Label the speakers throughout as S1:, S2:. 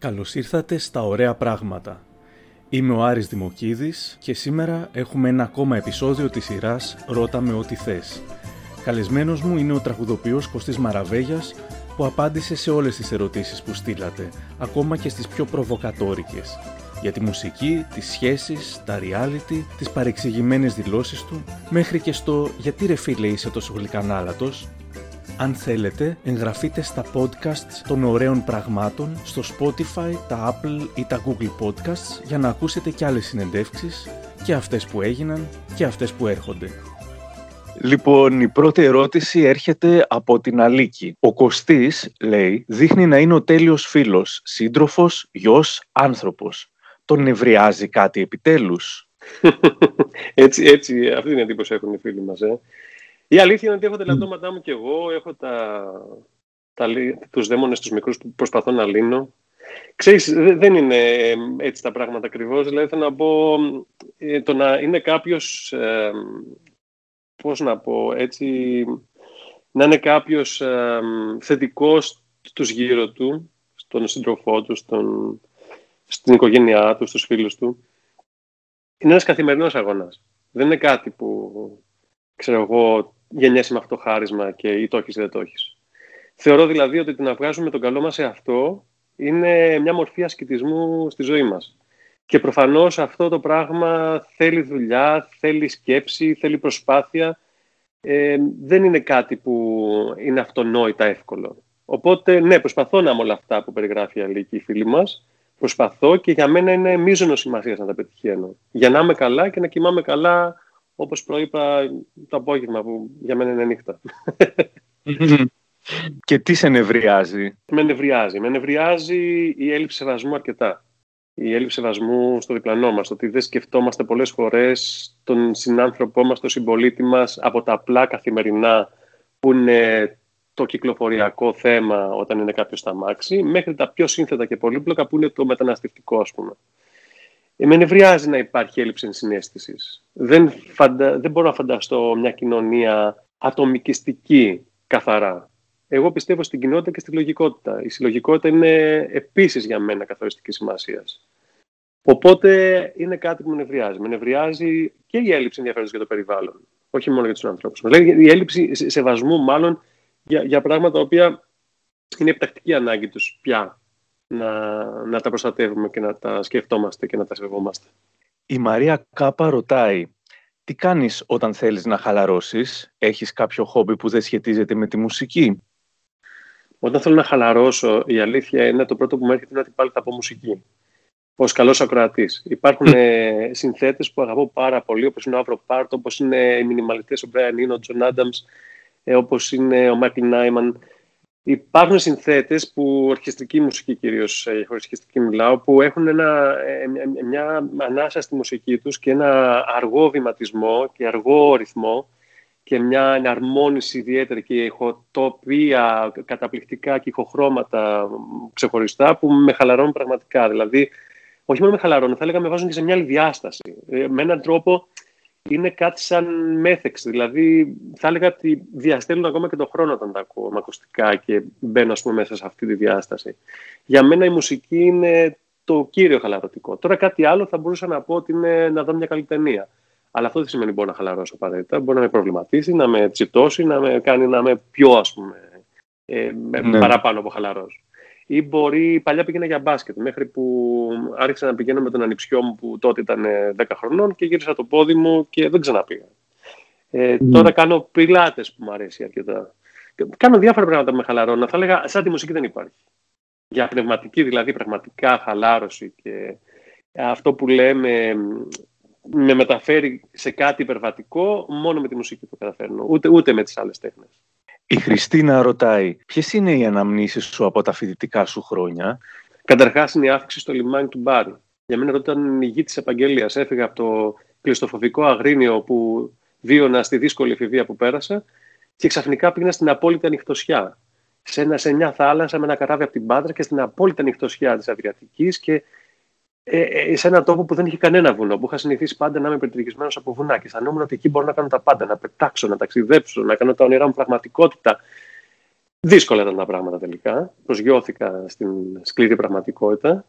S1: Καλώς ήρθατε στα Ωραία Πράγματα. Είμαι ο Άρης Δημοκίδης και σήμερα έχουμε ένα ακόμα επεισόδιο της σειράς «Ρώτα με ό,τι θες». Καλεσμένος μου είναι ο τραγουδοποιός Κωστής Μαραβέγιας που απάντησε σε όλες τις ερωτήσεις που στείλατε, ακόμα και στις πιο προβοκατόρικες. Για τη μουσική, τις σχέσεις, τα reality, τις παρεξηγημένες δηλώσεις του, μέχρι και στο «Γιατί ρε φίλε είσαι τόσο γλυκανάλατος» Αν θέλετε, εγγραφείτε στα podcasts των ωραίων πραγμάτων στο Spotify, τα Apple ή τα Google Podcasts για να ακούσετε και άλλες συνεντεύξεις και αυτές που έγιναν και αυτές που έρχονται. Λοιπόν, η πρώτη ερώτηση έρχεται από την Αλίκη. Ο Κωστής, λέει, δείχνει να είναι ο τέλειος φίλος, σύντροφος, γιος, άνθρωπος. Τον νευριάζει κάτι επιτέλους;
S2: έτσι, έτσι, αυτή είναι η εντύπωση έχουν οι φίλοι μας. Ε. Η αλήθεια είναι ότι έχω τα λεπτόματά μου και εγώ, έχω τα, τα, τους δαίμονες τους μικρούς που προσπαθώ να λύνω. Ξέρεις, δεν είναι έτσι τα πράγματα ακριβώς. Δηλαδή, θέλω να πω, ε, το να είναι κάποιος, ε, πώς να πω, έτσι, να είναι κάποιος ε, θετικός στους γύρω του, στον σύντροφό του, στον, στην οικογένειά του, στους φίλους του, είναι ένας καθημερινός αγώνας. Δεν είναι κάτι που, ξέρω εγώ, γεννιέσαι με αυτό το χάρισμα και ή το έχεις ή δεν το έχεις. Θεωρώ δηλαδή ότι το να βγάζουμε τον καλό μας σε αυτό είναι μια μορφή ασκητισμού στη ζωή μας. Και προφανώς αυτό το πράγμα θέλει δουλειά, θέλει σκέψη, θέλει προσπάθεια. Ε, δεν είναι κάτι που είναι αυτονόητα εύκολο. Οπότε, ναι, προσπαθώ να είμαι όλα αυτά που περιγράφει η Αλίκη, η φίλη μας. Προσπαθώ και για μένα είναι μείζονο σημασίας να τα πετυχαίνω. Για να είμαι καλά και να κοιμάμαι καλά όπως προείπα το απόγευμα που για μένα είναι νύχτα.
S1: Και τι σε νευριάζει;
S2: Με νευριάζει. Με νευριάζει η έλλειψη σεβασμού αρκετά. Η έλλειψη σεβασμού στο διπλανό μας, ότι δεν σκεφτόμαστε πολλές φορές τον συνάνθρωπό μας, τον συμπολίτη μας, από τα απλά καθημερινά που είναι το κυκλοφοριακό θέμα όταν είναι κάποιος στα μάξι, μέχρι τα πιο σύνθετα και πολύπλοκα που είναι το μεταναστευτικό, ας πούμε. Ε, με νευριάζει να υπάρχει έλλειψη ενσυναίσθησης. Δεν, δεν μπορώ να φανταστώ μια κοινωνία ατομικιστική καθαρά. Εγώ πιστεύω στην κοινότητα και στη λογικότητα. Η συλλογικότητα είναι επίσης για μένα καθοριστικής σημασίας. Οπότε είναι κάτι που με νευριάζει. Με νευριάζει και η έλλειψη ενδιαφέροντος για το περιβάλλον. Όχι μόνο για τους ανθρώπους. Δηλαδή η έλλειψη σεβασμού μάλλον για, για πράγματα τα οποία είναι επιτακτική ανάγκη τους πια να, να τα προστατεύουμε και να τα σκεφτόμαστε και να τα σεβόμαστε.
S1: Η Μαρία Κάπα ρωτάει, τι κάνεις όταν θέλεις να χαλαρώσεις, έχεις κάποιο χόμπι που δεν σχετίζεται με τη μουσική;
S2: Όταν θέλω να χαλαρώσω, η αλήθεια είναι το πρώτο που μου έρχεται είναι ότι πάλι θα πω μουσική. Ως καλός ακροατής. Υπάρχουν ε, συνθέτες που αγαπώ πάρα πολύ, όπως είναι ο Άρβο Περτ, όπως είναι οι μινιμαλιστές, ο Μπράιαν Ίνο, ο Τζον Άνταμς, ε, όπως είναι ο Μάικλ Νάιμαν. Υπάρχουν συνθέτες που, ορχιστρική μουσική κυρίως, ε, ορχιστρική μιλάω, που έχουν ένα, ε, μια ανάσα στη μουσική τους και ένα αργό βηματισμό και αργό ρυθμό και μια εναρμόνιση ιδιαίτερη και ηχοτοπία καταπληκτικά και ηχοχρώματα ξεχωριστά που με χαλαρώνουν πραγματικά. Δηλαδή, όχι μόνο με χαλαρώνουν, θα έλεγα με βάζουν και σε μια άλλη διάσταση. Ε, με έναν τρόπο είναι κάτι σαν μέθεξ. Δηλαδή, θα έλεγα ότι διαστέλνουν ακόμα και τον χρόνο όταν τα ακούω με ακουστικά και μπαίνω ας πούμε, μέσα σε αυτή τη διάσταση. Για μένα η μουσική είναι το κύριο χαλαρωτικό. Τώρα κάτι άλλο θα μπορούσα να πω ότι είναι να δω μια καλή ταινία. Αλλά αυτό δεν σημαίνει μπορώ να χαλαρώσω απαραίτητα. Μπορεί να με προβληματίσει, να με τσιτώσει, να με κάνει να είμαι πιο ας πούμε, ε, ναι. παραπάνω από χαλαρός ή μπορεί, παλιά πήγαινα για μπάσκετ, μέχρι που άρχισα να πηγαίνω με τον ανιψιό μου που τότε ήταν 10 χρονών και γύρισα το πόδι μου και δεν ξαναπήγα. Ε, mm. Τώρα κάνω πιλάτες που μου αρέσει αρκετά. Κάνω διάφορα πράγματα που με χαλαρώνουν. Θα έλεγα, σαν τη μουσική δεν υπάρχει. Για πνευματική δηλαδή, πραγματικά χαλάρωση και αυτό που λέμε με μεταφέρει σε κάτι υπερβατικό, μόνο με τη μουσική το καταφέρνω. Ούτε, ούτε με τις άλλες τέχνες.
S1: Η Χριστίνα ρωτάει, ποιες είναι οι αναμνήσεις σου από τα φοιτητικά σου χρόνια;
S2: Καταρχάς είναι η άφηξη στο λιμάνι του Μπάρι. Για μένα τότε ήταν η γη της επαγγελίας. Έφυγα από το κλειστοφοβικό αγρίνιο που βίωνα στη δύσκολη εφηβεία που πέρασα και ξαφνικά πήγαινα στην απόλυτη ανοιχτοσιά. Σε, ένα, σε μια θάλασσα με ένα καράβι από την Πάτρα και στην απόλυτη ανοιχτοσιά της Αδριατικής και ε, ε, σε έναν τόπο που δεν είχε κανένα βουνό, που είχα συνηθίσει πάντα να είμαι περιτριγισμένο από βουνά και αισθανόμουν ότι εκεί μπορώ να κάνω τα πάντα, να πετάξω, να ταξιδέψω, να κάνω τα όνειρά μου πραγματικότητα. Δύσκολα ήταν τα πράγματα τελικά. Προσγειώθηκα στην σκληρή πραγματικότητα.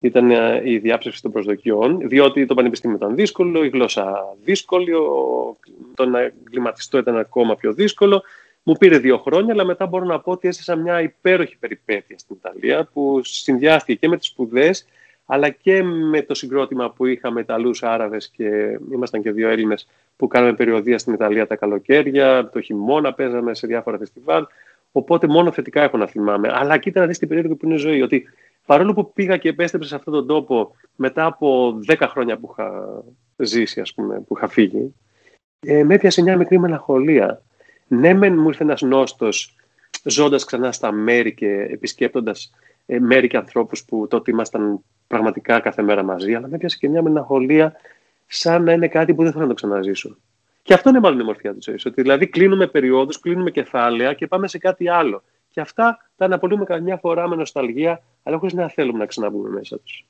S2: Ήταν ε, η διάψευση των προσδοκιών, διότι το πανεπιστήμιο ήταν δύσκολο, η γλώσσα δύσκολη, το να εγκληματιστώ ήταν ακόμα πιο δύσκολο. Μου πήρε δύο χρόνια, αλλά μετά μπορώ να πω ότι έζησα μια υπέροχη περιπέτεια στην Ιταλία που συνδυάστηκε και με τις σπουδές, αλλά και με το συγκρότημα που είχαμε Ιταλού Άραβε και ήμασταν και δύο Έλληνες που κάναμε περιοδία στην Ιταλία τα καλοκαίρια, το χειμώνα παίζαμε σε διάφορα φεστιβάλ. Οπότε μόνο θετικά έχω να θυμάμαι. Αλλά κοίτα να δεις την περίοδο που είναι ζωή. Ότι παρόλο που πήγα και επέστρεψα σε αυτόν τον τόπο μετά από 10 χρόνια που είχα ζήσει, ας πούμε, που είχα φύγει, ε, με έπιασε μια μικρή μελαγχολία. Ναι, μεν μου ήρθε ένας νόστος ζώντας ξανά στα μέρη και επισκέπτοντας ε, μέρη και ανθρώπους που τότε ήμασταν πραγματικά κάθε μέρα μαζί, αλλά με έπιασε και μια μελαγχολία σαν να είναι κάτι που δεν θέλω να το ξαναζήσω. Και αυτό είναι μάλλον η μορφιά της ζωής. Ότι δηλαδή κλείνουμε περιόδους, κλείνουμε κεφάλαια και πάμε σε κάτι άλλο. Και αυτά τα αναπολύουμε καμιά φορά με νοσταλγία, αλλά χωρίς να θέλουμε να ξαναμπούμε μέσα τους.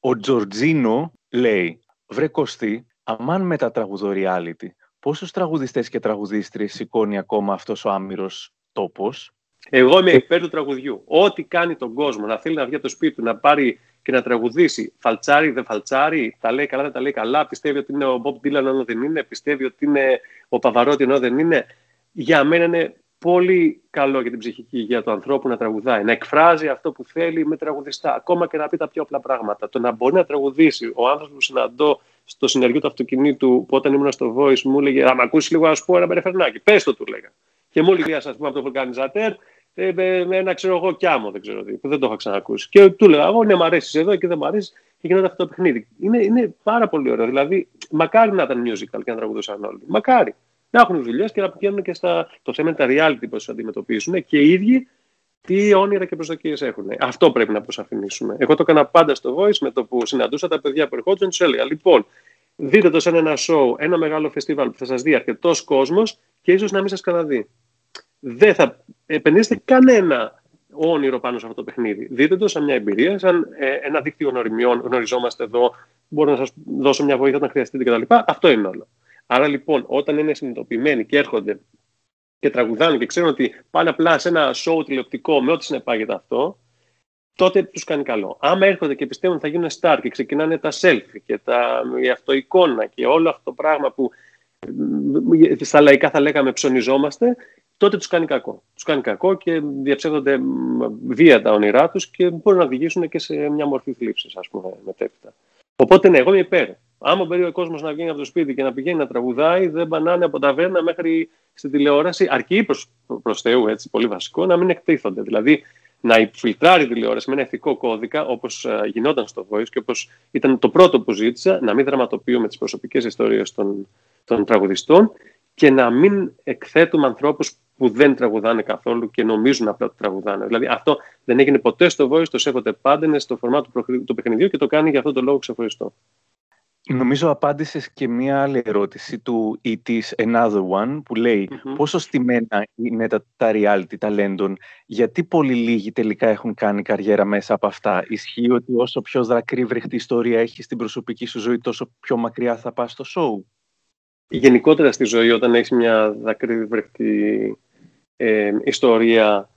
S1: Ο Τζορτζίνο λέει: Βρε Κωστή, αμάν με τα τραγουδό reality, πόσους τραγουδιστές και τραγουδίστριες σηκώνει ακόμα αυτός ο άμυρος τόπος;
S2: Εγώ είμαι υπέρ του τραγουδιού. Ό,τι κάνει τον κόσμο να θέλει να βγει από το σπίτι του, να πάρει και να τραγουδήσει. Φαλτσάρι, δεν φαλτσάρι, τα λέει καλά, δεν τα λέει καλά. Πιστεύει ότι είναι ο Μπομπ Ντίλαν ενώ δεν είναι. Πιστεύει ότι είναι ο Παβαρότη ενώ δεν είναι. Για μένα είναι πολύ καλό για την ψυχική υγεία του ανθρώπου να τραγουδάει. Να εκφράζει αυτό που θέλει με τραγουδιστά. Ακόμα και να πει τα πιο απλά πράγματα. Το να μπορεί να τραγουδήσει. Ο άνθρωπος που συναντώ στο συνεργείο του αυτοκινήτου που όταν ήμουν στο Voice μου έλεγε Αν ακούσεις λίγο, ας πω ένα περιφερνάκι. Πες το, του λέγα. Και μου έλεγε, ας πούμε, από το Βουλκανιζατέρ, ε, με, με ένα ξέρω εγώ κιάμο, δεν ξέρω τι, που δεν το είχα ξανακούσει. Και του έλεγα, εγώ ναι, μου αρέσεις εδώ και δεν μου αρέσεις, και γινόταν αυτό το παιχνίδι. Είναι, είναι πάρα πολύ ωραίο. Δηλαδή, μακάρι να ήταν musical και να τραγουδούσαν όλοι. Μακάρι. Να έχουν δουλειές και να πηγαίνουν και στα. Το θέμα είναι τα reality πώς του αντιμετωπίσουν και οι ίδιοι τι όνειρα και προσδοκίες έχουν. Αυτό πρέπει να προσαφηνίσουμε. Εγώ το έκανα πάντα στο Voice με το που συναντούσα τα παιδιά που ερχόντουσαν, τους έλεγα: Λοιπόν, δείτε το σαν ένα show, ένα μεγάλο φεστιβάλ που θα σας δει αρκετός κόσμος και ίσως να μην σας ξαναδεί δεν θα επενδύσετε κανένα όνειρο πάνω σε αυτό το παιχνίδι. Δείτε το σαν μια εμπειρία, σαν ε, ένα δίκτυο γνωριμιών. Γνωριζόμαστε εδώ, μπορώ να σας δώσω μια βοήθεια όταν χρειαστείτε κτλ. Αυτό είναι όλο. Άρα λοιπόν, όταν είναι συνειδητοποιημένοι και έρχονται και τραγουδάνε και ξέρουν ότι πάνε απλά σε ένα show τηλεοπτικό με ό,τι συνεπάγεται αυτό, τότε τους κάνει καλό. Άμα έρχονται και πιστεύουν ότι θα γίνουν star και ξεκινάνε τα selfie και τα, η αυτοεικόνα και όλο αυτό το πράγμα που στα λαϊκά θα λέγαμε ψωνιζόμαστε, τότε τους κάνει κακό. Τους κάνει κακό και διαψεύδονται βία τα όνειρά τους και μπορούν να οδηγήσουν και σε μια μορφή θλίψης, ας πούμε, μετέπειτα. Οπότε ναι, εγώ είμαι υπέρ. Άμα μπορεί ο κόσμος να βγαίνει από το σπίτι και να πηγαίνει να τραγουδάει, δεν πανάνε από τα βέρνα μέχρι στην τηλεόραση, αρκεί προς προς Θεού, έτσι, πολύ βασικό, να μην εκτίθονται. Δηλαδή, να φιλτράρει τηλεόραση με ένα ηθικό κώδικα, όπως ε, γινόταν στο Voice και όπως ήταν το πρώτο που ζήτησα, να μην δραματοποιούμε τις προσωπικές ιστορίες των, των τραγουδιστών και να μην εκθέτουμε ανθρώπους που δεν τραγουδάνε καθόλου και νομίζουν απλά ότι τραγουδάνε. Δηλαδή αυτό δεν έγινε ποτέ στο Voice, το σέβονται πάντα, είναι στο φορμάτ του παιχνιδιού και το κάνει για αυτόν τον λόγο ξεχωριστό.
S1: Νομίζω απάντησε και μία άλλη ερώτηση του It is Another One που λέει πόσο στημένα είναι τα, τα reality ταλέντων, γιατί πολύ λίγοι τελικά έχουν κάνει καριέρα μέσα από αυτά. Ισχύει ότι όσο πιο δακρύβρεχτη ιστορία έχει στην προσωπική σου ζωή, τόσο πιο μακριά θα πας στο show.
S2: Γενικότερα στη ζωή, όταν έχεις μια δακρύβρεχτη ε, ιστορία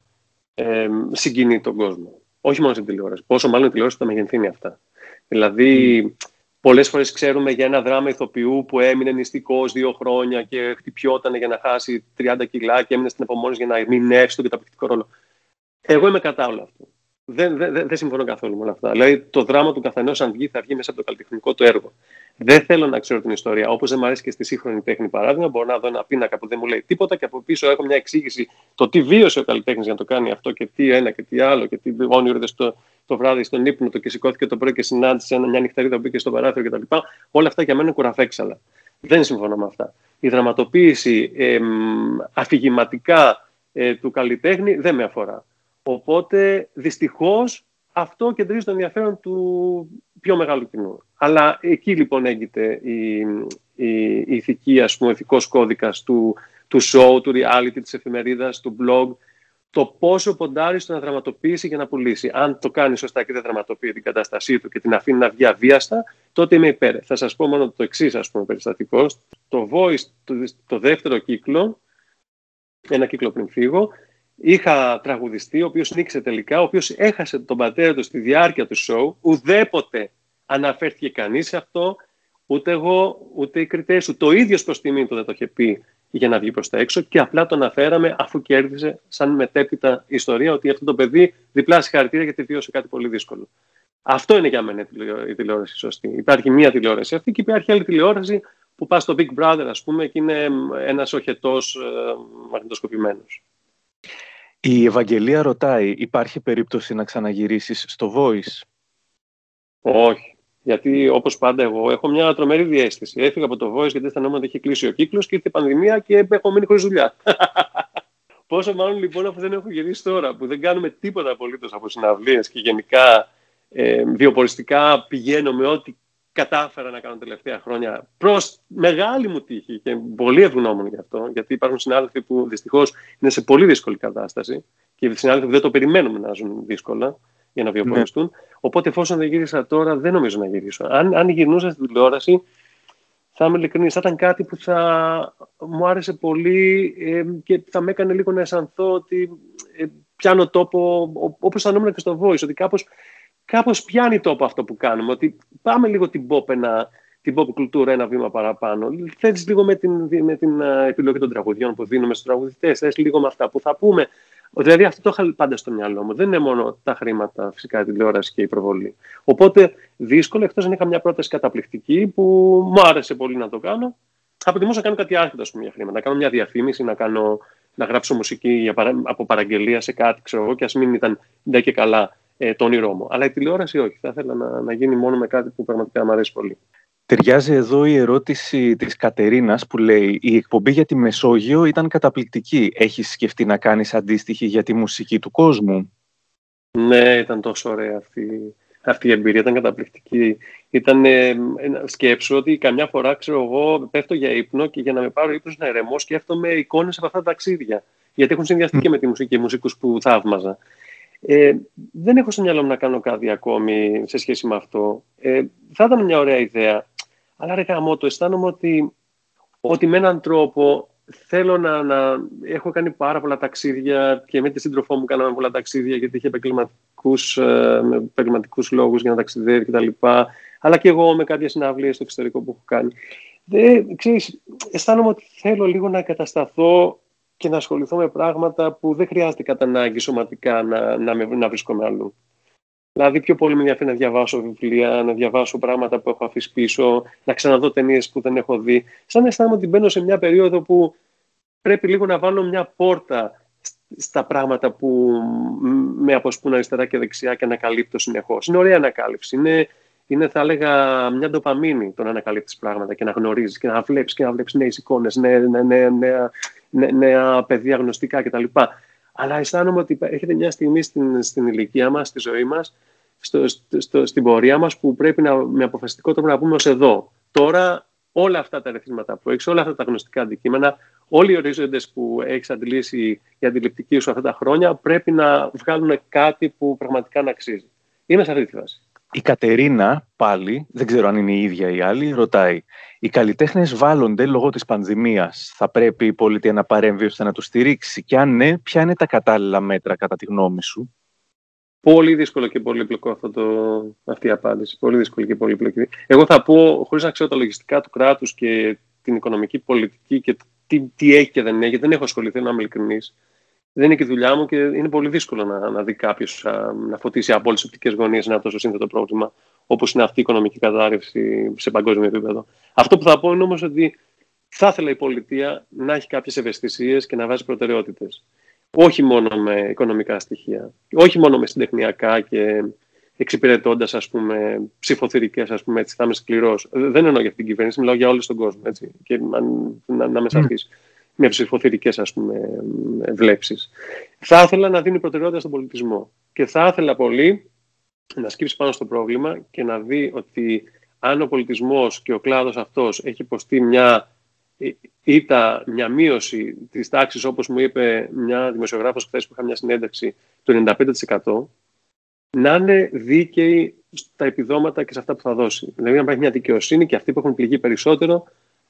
S2: ε, συγκινεί τον κόσμο. Όχι μόνο στην τηλεόραση. Πόσο μάλλον η τηλεόραση θα μεγενθύνει αυτά. Δηλαδή, mm. πολλές φορές ξέρουμε για ένα δράμα ηθοποιού που έμεινε νηστικός δύο χρόνια και χτυπιόταν για να χάσει 30 κιλά και έμεινε στην απομόνωση για να μην έρθει τον καταπληκτικό ρόλο. Εγώ είμαι κατά όλο αυτό. Δεν, δεν, δεν συμφωνώ καθόλου με όλα αυτά. Δηλαδή, το δράμα του καθενός, αν βγει, θα βγει μέσα από το καλλιτεχνικό του έργο. Δεν θέλω να ξέρω την ιστορία. Όπως δεν μου αρέσει και στη σύγχρονη τέχνη, παράδειγμα, μπορώ να δω ένα πίνακα που δεν μου λέει τίποτα και από πίσω έχω μια εξήγηση το τι βίωσε ο καλλιτέχνης για να το κάνει αυτό και τι ένα και τι άλλο και τι όνειρο είδε το, το βράδυ στον ύπνο του και σηκώθηκε το πρωί και συνάντησε μια νυχτερίδα που μπήκε στο παράθυρο κτλ. Όλα αυτά για μένα είναι κουραφέξαλα. Δεν συμφωνώ με αυτά. Η δραματοποίηση ε, αφηγηματικά ε, του καλλιτέχνη δεν με αφορά. Οπότε δυστυχώς αυτό κεντρίζει το ενδιαφέρον του πιο μεγάλου κοινού. Αλλά εκεί λοιπόν έγκυται η, η, η ηθική, ας πούμε, ηθικός κώδικας του, του show, του reality, της εφημερίδας, του blog, το πόσο ποντάρεις στο να δραματοποιήσει και να πουλήσει. Αν το κάνεις σωστά και δεν δραματοποιεί την κατάστασή του και την αφήνει να βγει αβίαστα, τότε είμαι υπέρ. Θα σας πω μόνο το εξής, ας πούμε, περιστατικός. Το Voice, το, το δεύτερο κύκλο, ένα κύκλο πριν φύγω, είχα τραγουδιστή, ο οποίος νίκησε τελικά, ο οποίος έχασε τον πατέρα του στη διάρκεια του σοου, ουδέποτε αναφέρθηκε κανείς σε αυτό, ούτε εγώ, ούτε οι κριτές του. Το ίδιο προς τιμή του δεν το είχε πει για να βγει προς τα έξω και απλά το αναφέραμε αφού κέρδισε σαν μετέπειτα ιστορία ότι αυτό το παιδί διπλά συγχαρητήρια γιατί βίωσε κάτι πολύ δύσκολο. Αυτό είναι για μένα η τηλεόραση σωστή. Υπάρχει μία τηλεόραση αυτή και υπάρχει άλλη τηλεόραση που πας στο Big Brother, ας πούμε, και είναι ένας οχετός ε, μαγνητοσκοπημένος.
S1: Η Ευαγγελία ρωτάει, υπάρχει περίπτωση να ξαναγυρίσεις στο Voice?
S2: Όχι. Γιατί όπως πάντα, εγώ έχω μια τρομερή διέστηση. Έφυγα από το Voice γιατί αισθανόμουν ότι είχε κλείσει ο κύκλος και ήρθε η πανδημία και έχω μείνει χωρίς δουλειά. Πόσο μάλλον λοιπόν αφού δεν έχω γυρίσει τώρα, που δεν κάνουμε τίποτα απολύτως από συναυλίες και γενικά ε, βιοποριστικά πηγαίνω με ό,τι κατάφερα να κάνω τελευταία χρόνια προς μεγάλη μου τύχη και πολύ ευγνώμων γι' αυτό, γιατί υπάρχουν συνάδελφοι που δυστυχώς είναι σε πολύ δύσκολη κατάσταση και οι συνάδελφοι που δεν το περιμένουμε να ζουν δύσκολα για να βιοποριστούν. Ναι. Οπότε, εφόσον δεν γύρισα τώρα, δεν νομίζω να γυρίσω. Αν, αν γυρνούσα στην τηλεόραση, θα είμαι ειλικρινής, θα ήταν κάτι που θα μου άρεσε πολύ ε, και θα με έκανε λίγο να αισθανθώ ότι ε, πιάνω τόπο, όπως αισθανόμουν και στο Voice, ότι κάπως κάπως πιάνει τόπο αυτό που κάνουμε, ότι πάμε λίγο την pop, ένα, την pop κουλτούρα ένα βήμα παραπάνω. Θέλεις λίγο με την, με την επιλογή των τραγουδιών που δίνουμε στους τραγουδιστές, θες λίγο με αυτά που θα πούμε. Δηλαδή αυτό το είχα πάντα στο μυαλό μου. Δεν είναι μόνο τα χρήματα, φυσικά, η τηλεόραση και η προβολή. Οπότε δύσκολο, εκτός αν είχα μια πρόταση καταπληκτική που μου άρεσε πολύ να το κάνω. Θα προτιμούσα να κάνω κάτι άσχετο, ας πούμε, για χρήματα. Να κάνω μια διαφήμιση, να, κάνω, να γράψω μουσική από παραγγελία σε κάτι, ξέρω εγώ, και ας μην ήταν ντε και καλά ε, το όνειρό μου. Αλλά η τηλεόραση όχι. Θα ήθελα να, να γίνει μόνο με κάτι που πραγματικά μου αρέσει πολύ.
S1: Ταιριάζει εδώ η ερώτηση της Κατερίνας που λέει «Η εκπομπή για τη Μεσόγειο ήταν καταπληκτική. Έχεις σκεφτεί να κάνεις αντίστοιχη για τη μουσική του κόσμου»
S2: Ναι, ήταν τόσο ωραία αυτή, αυτή η εμπειρία. Ήταν καταπληκτική. Ήταν ε, σκέψου ότι καμιά φορά, ξέρω εγώ, πέφτω για ύπνο και για να με πάρω ύπνος να ερεμώ σκέφτομαι εικόνες από αυτά τα ταξίδια. Γιατί έχουν συνδυαστεί και με τη μουσική και μουσικούς που θαύμαζα. Ε, δεν έχω στο μυαλό μου να κάνω κάτι ακόμη σε σχέση με αυτό. Ε, θα ήταν μια ωραία ιδέα. Αλλά ρε γάμο, το αισθάνομαι ότι, ότι με έναν τρόπο θέλω να, να... Έχω κάνει πάρα πολλά ταξίδια και με τη σύντροφό μου κάναμε πολλά ταξίδια γιατί είχε επαγγελματικούς, ε, επαγγελματικούς λόγους για να ταξιδεύει κτλ. Αλλά και εγώ με κάποιες συναυλίες στο εξωτερικό που έχω κάνει. Δεν, ξέρεις, αισθάνομαι ότι θέλω λίγο να κατασταθώ και να ασχοληθώ με πράγματα που δεν χρειάζεται κατά ανάγκη σωματικά να, να, να βρίσκομαι αλλού. Δηλαδή, πιο πολύ με ενδιαφέρει να διαβάσω βιβλία, να διαβάσω πράγματα που έχω αφήσει πίσω, να ξαναδώ ταινίες που δεν έχω δει. Σαν να αισθάνομαι ότι μπαίνω σε μια περίοδο που πρέπει λίγο να βάλω μια πόρτα στα πράγματα που με αποσπούν αριστερά και δεξιά και ανακαλύπτω συνεχώς. Είναι ωραία ανακάλυψη. Είναι, είναι, θα έλεγα, μια ντοπαμίνη το να ανακαλύπτεις πράγματα και να γνωρίζεις και να βλέπεις και να βλέπεις νέες εικόνες, νέα, νέα, νέα, νέα παιδεία γνωστικά κτλ. Αλλά αισθάνομαι ότι έρχεται μια στιγμή στην, στην ηλικία μας, στη ζωή μας, στο, στο, στην πορεία μας, που πρέπει να, με αποφασιστικό τρόπο να πούμε ως εδώ. Τώρα όλα αυτά τα ρεθίσματα που έχεις, όλα αυτά τα γνωστικά αντικείμενα, όλοι οι ορίζοντες που έχεις αντιλήσει η αντιληπτική σου αυτά τα χρόνια, πρέπει να βγάλουν κάτι που πραγματικά να αξίζει. Είμαι σε αυτή τη φάση.
S1: Η Κατερίνα, πάλι, δεν ξέρω αν είναι η ίδια ή άλλη, ρωτάει «Οι καλλιτέχνες βάλλονται λόγω της πανδημίας. Θα πρέπει η πολιτεία να παρέμβει ώστε να τους στηρίξει και αν ναι, ποια είναι τα κατάλληλα μέτρα κατά τη γνώμη σου»
S2: Πολύ δύσκολο και πολύπλοκο αυτό το, αυτή η απάντηση. Πολύ δύσκολη και πολύπλοκη. Εγώ θα πω, χωρίς να ξέρω τα λογιστικά του κράτους και την οικονομική πολιτική και τι, τι έχει και δεν έχει, δεν έχω ασχοληθεί, να είμαι ειλικρινής δεν είναι και η δουλειά μου και είναι πολύ δύσκολο να, να δει κάποιος να φωτίσει από όλες τις οπτικές γωνίες ένα τόσο σύνθετο πρόβλημα όπως είναι αυτή η οικονομική κατάρρευση σε παγκόσμιο επίπεδο. Αυτό που θα πω είναι όμως ότι θα ήθελα η πολιτεία να έχει κάποιες ευαισθησίες και να βάζει προτεραιότητες. Όχι μόνο με οικονομικά στοιχεία, όχι μόνο με συντεχνιακά και εξυπηρετώντας ψηφοθυρικές, ας πούμε, έτσι, θα είμαι σκληρός. Δεν εννοώ για αυτήν την κυβέρνηση, μιλάω για όλο τον κόσμο. Έτσι, και να, να, να με σαφής με ψηφοθυρικέ βλέψεις. Θα ήθελα να δίνει προτεραιότητα στον πολιτισμό. Και θα ήθελα πολύ να σκύψει πάνω στο πρόβλημα και να δει ότι αν ο πολιτισμός και ο κλάδος αυτός έχει υποστεί μια ήττα, μια μείωση της τάξης, όπως μου είπε μια δημοσιογράφος χθες που είχα μια συνέντευξη, του 95%, να είναι δίκαιοι στα επιδόματα και σε αυτά που θα δώσει. Δηλαδή, να υπάρχει μια δικαιοσύνη και αυτοί που έχουν πληγεί περισσότερο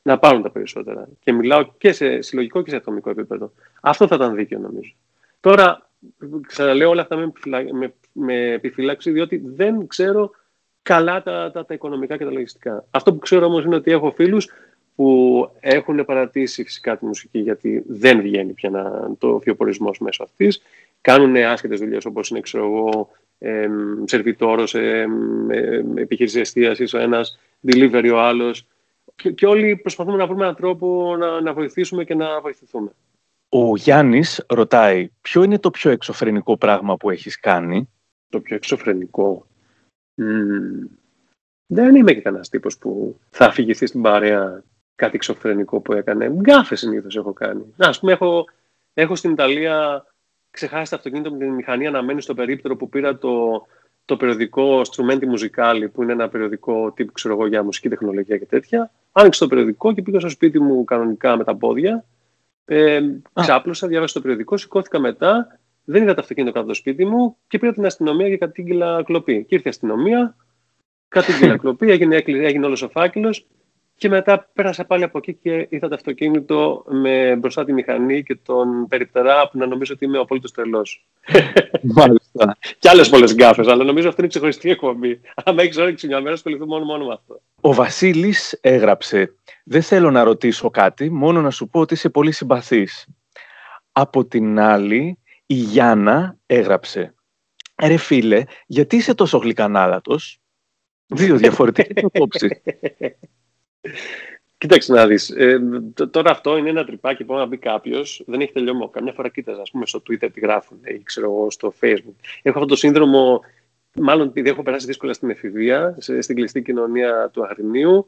S2: να πάρουν τα περισσότερα. Και μιλάω και σε συλλογικό και σε ατομικό επίπεδο. Αυτό θα ήταν δίκαιο νομίζω. Τώρα, ξαναλέω όλα αυτά με, με, με επιφυλάξη, διότι δεν ξέρω καλά τα, τα, τα οικονομικά και τα λογιστικά. Αυτό που ξέρω όμως είναι ότι έχω φίλους που έχουν παρατήσει φυσικά τη μουσική γιατί δεν βγαίνει πια να, το βιοπορισμό μέσω αυτής. Κάνουν άσχετες δουλειές όπως είναι, ξέρω εγώ, ε, σερβιτόρος, ε, επιχείρηση εστίασης ο ένας, delivery ο άλλος. Και, και, όλοι προσπαθούμε να βρούμε έναν τρόπο να, να βοηθήσουμε και να βοηθηθούμε.
S1: Ο Γιάννης ρωτάει, ποιο είναι το πιο εξωφρενικό πράγμα που έχεις κάνει;
S2: Το πιο εξωφρενικό. Mm. Δεν είμαι και κανένας τύπος που θα αφηγηθεί στην παρέα κάτι εξωφρενικό που έκανε. Γκάφες συνήθως έχω κάνει. Να, ας πούμε, έχω, έχω στην Ιταλία ξεχάσει το αυτοκίνητο με την μηχανή να μένει στο περίπτερο που πήρα το, το περιοδικό Strumenti Musicali, που είναι ένα περιοδικό τύπου ξέρω εγώ, για μουσική τεχνολογία και τέτοια. Άνοιξε το περιοδικό και πήγα στο σπίτι μου κανονικά με τα πόδια. Ε, ξάπλωσα, διάβασα το περιοδικό, σηκώθηκα μετά, δεν είδα το αυτοκίνητο κάτω από το σπίτι μου και πήρα την αστυνομία και κατήγγειλα κλοπή. Και ήρθε η αστυνομία, κατήγγειλα κλοπή, έγινε, έγινε όλος ο φάκελος και μετά πέρασα πάλι από εκεί και είδα το αυτοκίνητο με μπροστά τη μηχανή και τον περιπτερά που να νομίζω ότι είμαι ο απόλυτος τρελός.
S1: Μάλιστα.
S2: και άλλες πολλές γκάφες, αλλά νομίζω αυτή είναι ξεχωριστή εκπομπή. Αν έχεις όρεξη μια μέρα, ασχοληθούμε μόνο, μόνο με αυτό.
S1: Ο Βασίλης έγραψε: Δεν θέλω να ρωτήσω κάτι, μόνο να σου πω ότι είσαι πολύ συμπαθής. Από την άλλη, η Γιάννα έγραψε: Ρε φίλε, γιατί είσαι τόσο γλυκανάλατος; Δύο διαφορετικές απόψεις.
S2: Κοίταξε να δεις. Ε, τώρα αυτό είναι ένα τρυπάκι που να μπει κάποιος, δεν έχει τελειωμό. Καμιά φορά κοίταζα, ας πούμε, στο Twitter τι γράφουν ή ξέρω εγώ στο Facebook. Έχω αυτό το σύνδρομο, μάλλον επειδή έχω περάσει δύσκολα στην εφηβεία, στην κλειστή κοινωνία του Αγρινίου,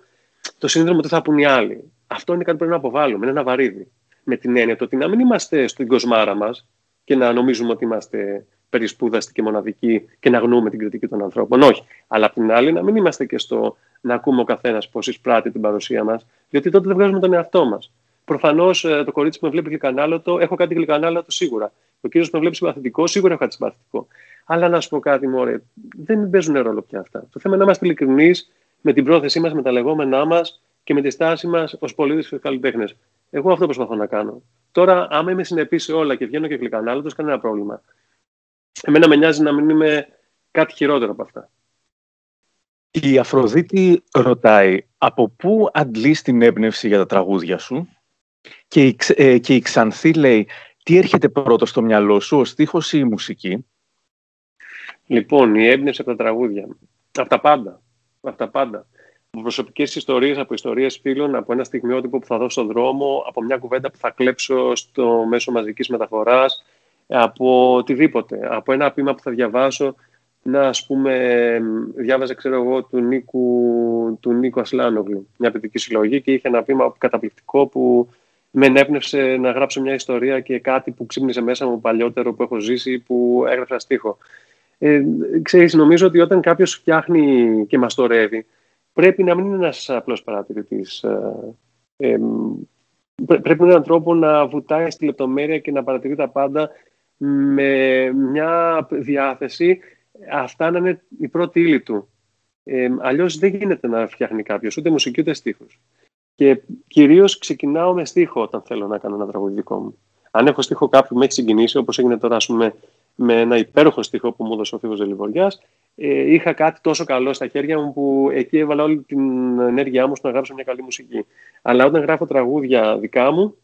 S2: το σύνδρομο τι θα πούν οι άλλοι. Αυτό είναι κάτι που πρέπει να αποβάλουμε, είναι ένα βαρύδι. Με την έννοια ότι να μην είμαστε στην κοσμάρα μας και να νομίζουμε ότι είμαστε περισπούδαστοι και μοναδικοί και να γνωρούμε την κριτική των ανθρώπων. Όχι. Αλλά απ' την άλλη, να μην είμαστε και στο να ακούμε ο καθένας πώ εισπράττει την παρουσία μας, διότι τότε δεν βγάζουμε τον εαυτό μας. Προφανώς ε, το κορίτσι που με βλέπει γλυκανάλωτο, έχω κάτι γλυκανάλωτο σίγουρα. Ο κύριος που με βλέπει συμπαθητικό, σίγουρα έχω κάτι συμπαθητικό. Αλλά να σου πω κάτι, Μωρέ, δεν παίζουν ρόλο πια αυτά. Το θέμα είναι να είμαστε ειλικρινείς με την πρόθεσή μας, με τα λεγόμενά μας και με τη στάση μας ως πολίτες και καλλιτέχνες. Εγώ αυτό προσπαθώ να κάνω. Τώρα, άμα είμαι συνεπής σε όλα και βγαίνω και γλυκανάλωτο, κανένα πρόβλημα. Εμένα με νοιάζει να μην είμαι κάτι χειρότερο από αυτά.
S1: Η Αφροδίτη ρωτάει από πού αντλείς την έμπνευση για τα τραγούδια σου; Και η, ε, και η Ξανθή λέει τι έρχεται πρώτο στο μυαλό σου, ο στίχος ή η μουσική;
S2: Λοιπόν, η έμπνευση από τα τραγούδια. Από τα πάντα. Από τα πάντα. Από προσωπικές ιστορίες, από ιστορίες φίλων, από ένα στιγμιότυπο που θα δώσω στον δρόμο, από μια κουβέντα που θα κλέψω στο μέσο μαζικής μεταφοράς, από οτιδήποτε. Από ένα πείμα που θα διαβάσω να ας πούμε διάβαζε ξέρω εγώ του Νίκου, του Νίκου Ασλάνογλου μια παιδική συλλογή και είχε ένα πείμα καταπληκτικό που με ενέπνευσε να γράψω μια ιστορία και κάτι που ξύπνησε μέσα μου παλιότερο που έχω ζήσει που έγραψα στίχο. Ε, ξέρεις, νομίζω ότι όταν κάποιος φτιάχνει και μαστορεύει πρέπει να μην είναι ένας απλός παρατηρητής. Ε, ε, πρέπει με έναν τρόπο να βουτάει στη λεπτομέρεια και να παρατηρεί τα πάντα με μια διάθεση αυτά να είναι η πρώτη ύλη του. Ε, Αλλιώς δεν γίνεται να φτιάχνει κάποιος ούτε μουσική ούτε στίχους. Και κυρίως ξεκινάω με στίχο όταν θέλω να κάνω ένα τραγούδι δικό μου. Αν έχω στίχο κάποιου που με έχει συγκινήσει, όπως έγινε τώρα πούμε, με ένα υπέροχο στίχο που μου έδωσε ο Φίβο Δελιβοριά, ε, είχα κάτι τόσο καλό στα χέρια μου που εκεί έβαλα όλη την ενέργειά μου στο να γράψω μια καλή μουσική. Αλλά όταν γράφω τραγούδια δικά μου,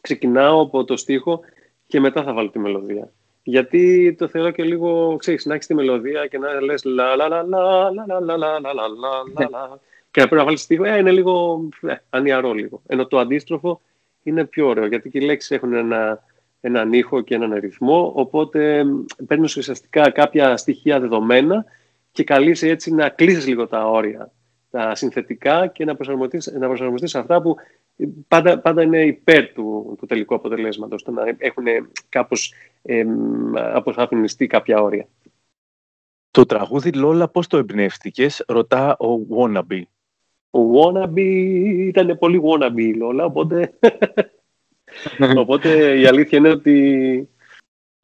S2: ξεκινάω από το στίχο και μετά θα βάλω τη μελωδία. Γιατί το θεωρώ και λίγο, ξέρεις, να έχει τη μελωδία και να λες λα λα λα λα λα λα λα λα λα λα λα και να πρέπει να βάλεις στίχο, ε, είναι λίγο ε, ανιαρό λίγο. Ενώ το αντίστροφο είναι πιο ωραίο, γιατί και οι λέξεις έχουν ένα, έναν ήχο και έναν ρυθμό, οπότε παίρνεις ουσιαστικά κάποια στοιχεία δεδομένα και καλείσαι έτσι να κλείσεις λίγο τα όρια, τα συνθετικά και να προσαρμοστείς, να προσαρμοστείς αυτά που πάντα, πάντα είναι υπέρ του, του τελικού αποτελέσματος, το να έχουν κάπως ε, αποσαφινιστεί κάποια όρια.
S1: Το τραγούδι Λόλα πώς το εμπνεύστηκες, ρωτά ο Wannabe.
S2: Ο Wannabe ήταν πολύ Wannabe η Λόλα, οπότε, οπότε η αλήθεια είναι ότι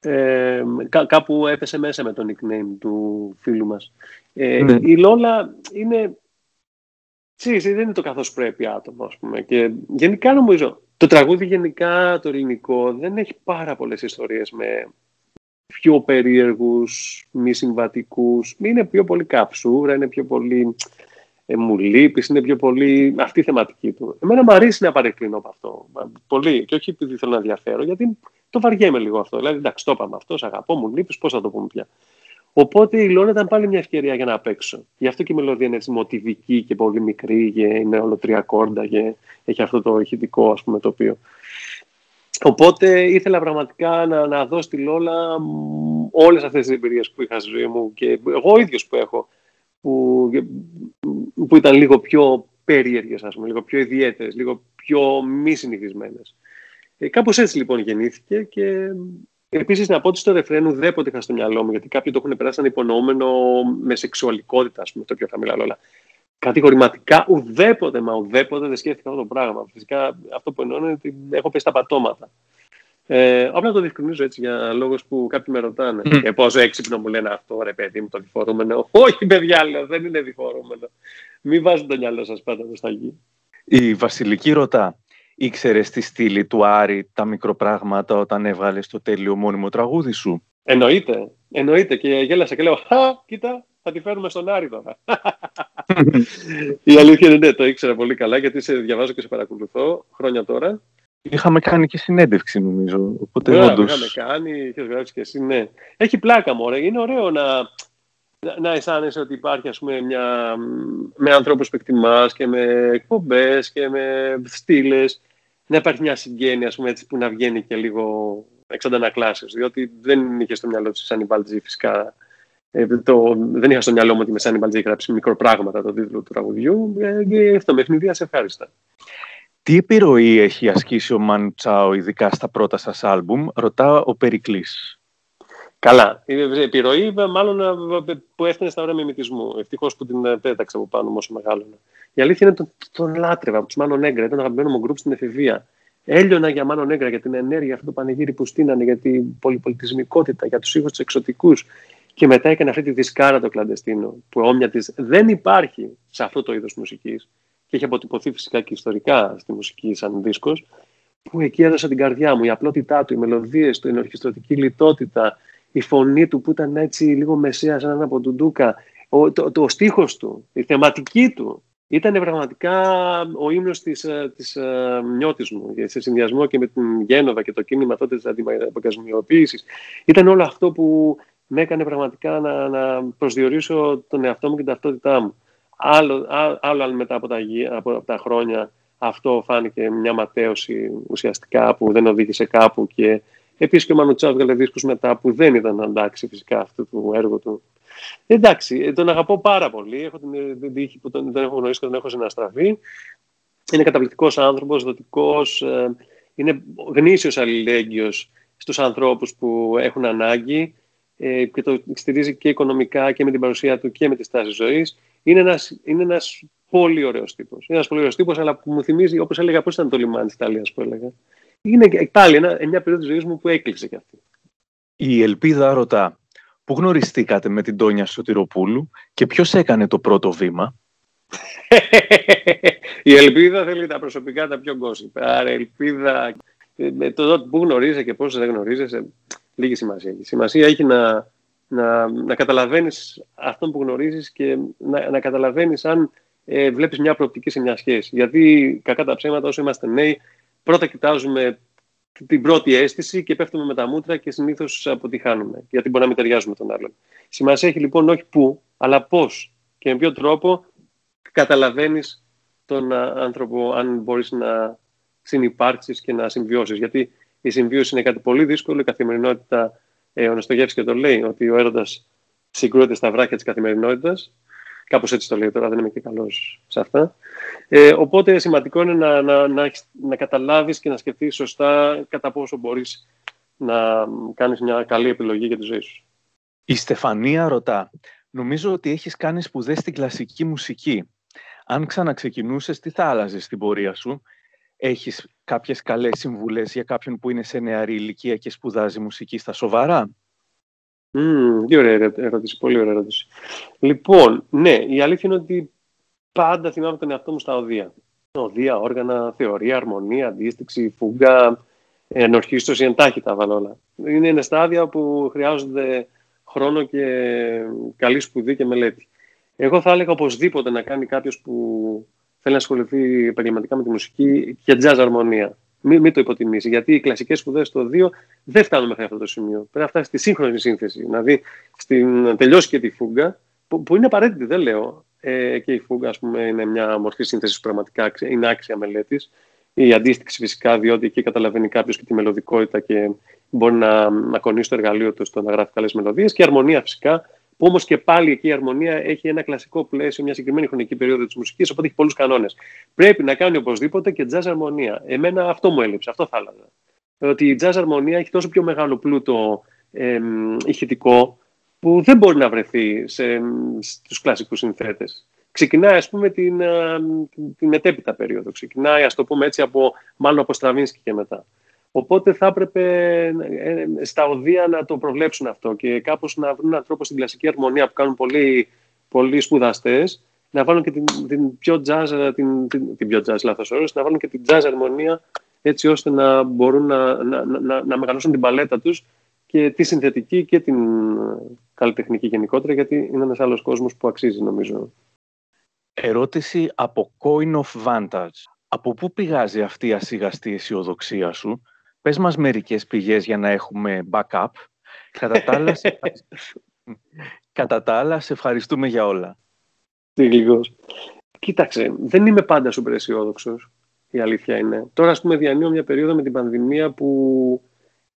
S2: ε, κάπου έπεσε μέσα με το nickname του φίλου μας. Ε, ναι. Η Λόλα είναι Ξέρεις, δεν είναι το καθώς πρέπει άτομο, ας πούμε. Και γενικά νομίζω, Το τραγούδι γενικά, το ελληνικό, δεν έχει πάρα πολλές ιστορίες με πιο περίεργους, μη συμβατικούς. Είναι πιο πολύ καψούρα, είναι πιο πολύ ε, μου λείπεις, είναι πιο πολύ αυτή η θεματική του. Εμένα μου αρέσει να παρεκκλίνω από αυτό. Πολύ. Και όχι επειδή θέλω να διαφέρω, γιατί το βαριέμαι λίγο αυτό. Δηλαδή, εντάξει, το είπαμε αυτό, αγαπώ, μου λείπεις, πώς θα το πούμε πια. Οπότε η Λόνα ήταν πάλι μια ευκαιρία για να παίξω. Γι' αυτό και η μελωδία είναι έτσι μοτιβική και πολύ μικρή, και είναι όλο τρία κόρντα και έχει αυτό το ηχητικό ας πούμε τοπίο. Οπότε ήθελα πραγματικά να, να δω στη Λόλα όλες αυτές τις εμπειρίες που είχα στη ζωή μου και εγώ ίδιος που έχω, που, που ήταν λίγο πιο περίεργες, ας πούμε, λίγο πιο ιδιαίτερες, λίγο πιο μη συνηθισμένες. Ε, κάπως έτσι λοιπόν γεννήθηκε και Επίσης, να πω ότι στο ρεφρέν ουδέποτε είχα στο μυαλό μου, γιατί κάποιοι το έχουν περάσει σαν υπονοούμενο με σεξουαλικότητα, ας πούμε, το πιο χαμηλά όλα. Κατηγορηματικά, ουδέποτε, μα ουδέποτε δεν σκέφτηκα αυτό το πράγμα. Φυσικά, αυτό που εννοώ είναι ότι έχω πέσει τα πατώματα. Ε, απλά το διευκρινίζω έτσι για λόγους που κάποιοι με ρωτάνε. Mm. Και πόσο έξυπνο μου λένε αυτό, ρε παιδί μου, το διφορούμενο. Όχι, παιδιά, λέω, δεν είναι διφορούμενο. Μην βάζετε το μυαλό σας πάντα στα γη.
S1: Η Βασιλική ρωτά, ήξερες τη στήλη του Άρη τα μικροπράγματα όταν έβγαλες το τέλειο μόνιμο τραγούδι σου;
S2: Εννοείται. Εννοείται. Και γέλασα και λέω, Χα, κοίτα, θα τη φέρουμε στον Άρη τώρα. Η αλήθεια είναι, ναι, το ήξερα πολύ καλά γιατί σε διαβάζω και σε παρακολουθώ χρόνια τώρα.
S1: Είχαμε κάνει και συνέντευξη, νομίζω. Οπότε
S2: Ωραία, όντως... είχαμε κάνει, είχε γράψει και εσύ, ναι. Έχει πλάκα, μωρέ. Είναι ωραίο να, να αισθάνεσαι ότι υπάρχει ας πούμε, μια, με ανθρώπους που εκτιμάς και με εκπομπές και με στήλες να υπάρχει μια συγγένεια ας πούμε, έτσι, που να βγαίνει και λίγο εξ αντανακλάσεως διότι δεν είχε στο μυαλό της Σάνι Μπαλτζή φυσικά ε, το, δεν είχα στο μυαλό μου ότι με Σάνι Μπαλτζή γράψει μικροπράγματα το τίτλο του τραγουδιού ε, και αυτό με ευνηδίας σε ευχάριστα.
S1: Τι επιρροή έχει ασκήσει ο Μαν Τσάο ειδικά στα πρώτα σας άλμπουμ, ρωτά ο Περικλής.
S2: Καλά. Η επιρροή, μάλλον που έφτανε στα ώρα μιμητισμού. Ευτυχώς που την πέταξα από πάνω όσο μεγάλωνα. Η αλήθεια είναι ότι τον, τον λάτρευα από τους Μάνο Νέγκρα. Ήταν αγαπημένο μου γκρουπ στην εφηβεία. Έλειωνα για Μάνο Νέγκρα, για την ενέργεια, αυτό το πανηγύρι που στείνανε, για την πολυπολιτισμικότητα, για τους ήχους τους εξωτικούς. Και μετά έκανε αυτή τη δισκάρα το κλαντεστίνο, που όμοια της δεν υπάρχει σε αυτό το είδος μουσικής. Και έχει αποτυπωθεί φυσικά και ιστορικά στη μουσική σαν δίσκος. Που εκεί έδωσα την καρδιά μου, η απλότητά του, οι μελωδίες του, η ενορχιστρωτική λιτότητα, η φωνή του που ήταν έτσι λίγο μεσαία σαν από τον Ντούκα, ο, το, το, ο στίχος του, η θεματική του, ήταν πραγματικά ο ύμνος της, ε, της uh, νιώτης μου σε συνδυασμό και με την Γένοβα και το κίνημα τότε της αντιπαγκασμιοποίησης. Ήταν όλο αυτό που με έκανε πραγματικά να, να προσδιορίσω τον εαυτό μου και την ταυτότητά μου. Άλλο, άλλο αν μετά από τα, από, από τα χρόνια αυτό φάνηκε μια ματέωση ουσιαστικά που δεν οδήγησε κάπου και Επίσης και ο Μανουτσά έβγαλε δίσκους μετά που δεν ήταν αντάξει φυσικά αυτού του έργου του. Εντάξει, ε, τον αγαπώ πάρα πολύ. Έχω την τύχη που τον, τον έχω γνωρίσει και τον έχω συναστραφεί. Είναι καταπληκτικός άνθρωπος, δοτικός, ε, είναι γνήσιος αλληλέγγυος στους ανθρώπους που έχουν ανάγκη ε, και το στηρίζει και οικονομικά και με την παρουσία του και με τη στάση ζωής. Είναι ένας είναι ένας πολύ ωραίος τύπος. Είναι ένας πολύ ωραίος τύπος, αλλά που μου θυμίζει, όπως έλεγα, πώς ήταν το λιμάνι της Ιταλίας που έλεγα είναι πάλι ένα, μια περίοδος της ζωής μου που έκλεισε κι αυτή.
S1: Η Ελπίδα ρωτά, πού γνωριστήκατε με την Τόνια Σωτηροπούλου και ποιος έκανε το πρώτο βήμα;
S2: η Ελπίδα θέλει τα προσωπικά τα πιο γκόσυπ. Άρα Ελπίδα, με το που γνωρίζεσαι και πώς δεν γνωρίζεσαι, λίγη σημασία έχει. Σημασία έχει να, να, να καταλαβαίνεις αυτόν που γνωρίζεις και να, να καταλαβαίνεις αν ε, βλέπεις μια προοπτική σε μια σχέση. Γιατί κακά τα ψέματα όσο είμαστε νέοι πρώτα κοιτάζουμε την πρώτη αίσθηση και πέφτουμε με τα μούτρα και συνήθως αποτυχάνουμε. Γιατί μπορεί να μην ταιριάζουμε τον άλλον. Σημασία έχει λοιπόν όχι πού, αλλά πώς και με ποιο τρόπο καταλαβαίνεις τον άνθρωπο, αν μπορείς να συνεπάρξεις και να συμβιώσεις. Γιατί η συμβίωση είναι κάτι πολύ δύσκολο. Η καθημερινότητα, ε, ο Νεστογεύσκη το λέει, ότι ο έρωτα συγκρούεται στα βράχια της καθημερινότητας Κάπως έτσι το λέω τώρα, δεν είμαι και καλός σε αυτά. Ε, οπότε σημαντικό είναι να, να, να, να καταλάβεις και να σκεφτείς σωστά κατά πόσο μπορείς να κάνεις μια καλή επιλογή για τη ζωή σου.
S1: Η Στεφανία ρωτά, νομίζω ότι έχεις κάνει σπουδές στην κλασική μουσική. Αν ξαναξεκινούσες, τι θα άλλαζες στην πορεία σου; Έχεις κάποιες καλές συμβουλές για κάποιον που είναι σε νεαρή ηλικία και σπουδάζει μουσική στα σοβαρά;
S2: Mm, τι ωραία ερώτηση, πολύ ωραία ερώτηση. Λοιπόν, ναι, η αλήθεια είναι ότι πάντα θυμάμαι τον εαυτό μου στα οδεία. οδεία, όργανα, θεωρία, αρμονία, αντίστοιξη, φούγκα, ενορχίστρωση, εντάχει τα βάλω όλα. Είναι στάδια που χρειάζονται χρόνο και καλή σπουδή και μελέτη. Εγώ θα έλεγα οπωσδήποτε να κάνει κάποιος που θέλει να ασχοληθεί επαγγελματικά με τη μουσική και jazz αρμονία. Μην, μην το υποτιμήσει. Γιατί οι κλασικές σπουδές στο 2 δεν φτάνουν μέχρι αυτό το σημείο. Πρέπει να φτάσει στη σύγχρονη σύνθεση. Δηλαδή στην, τελειώσει και τη φούγκα, που, που είναι απαραίτητη, δεν λέω. Ε, και η φούγκα, ας πούμε, είναι μια μορφή σύνθεσης που πραγματικά είναι άξια μελέτης. Η αντίστοιξη φυσικά, διότι εκεί καταλαβαίνει κάποιος και τη μελωδικότητα και μπορεί να, να κονίσει το εργαλείο του στο να γράφει καλές μελωδίες. Και η αρμονία φυσικά, που όμως και πάλι εκεί η αρμονία έχει ένα κλασικό πλαίσιο, μια συγκεκριμένη χρονική περίοδο της μουσικής, οπότε έχει πολλούς κανόνες. Πρέπει να κάνει οπωσδήποτε και jazz αρμονία. Εμένα αυτό μου έλειψε, αυτό θα έλεγα. Ότι η jazz αρμονία έχει τόσο πιο μεγάλο πλούτο ε, ηχητικό που δεν μπορεί να βρεθεί σε, στους κλασικούς συνθέτες. Ξεκινάει, ας πούμε, την, την μετέπειτα περίοδο. Ξεκινάει, ας το πούμε έτσι, από, μάλλον από Στραβίνσκι και μετά. Οπότε θα έπρεπε ε, στα οδεία να το προβλέψουν αυτό και κάπως να βρουν έναν τρόπο στην κλασική αρμονία που κάνουν πολλοί, πολλοί σπουδαστές να βάλουν και την, την πιο jazz, την, την, την πιο jazz λάθος όρος, να βάλουν και την jazz αρμονία έτσι ώστε να μπορούν να, να, να, να μεγαλώσουν την παλέτα τους και τη συνθετική και την καλλιτεχνική γενικότερα, γιατί είναι ένας άλλος κόσμος που αξίζει νομίζω.
S1: Ερώτηση από Coin of Vantage. Από πού πηγάζει αυτή η ασίγαστη αισιοδοξία σου; Πες μας μερικές πηγές για να έχουμε backup. Κατά τα άλλα, σε... Κατά τα άλλα, σε ευχαριστούμε για όλα.
S2: Τι γλυκός. Κοίταξε, δεν είμαι πάντα σούπερ αισιόδοξος. Η αλήθεια είναι. Τώρα, ας πούμε, διανύω μια περίοδο με την πανδημία που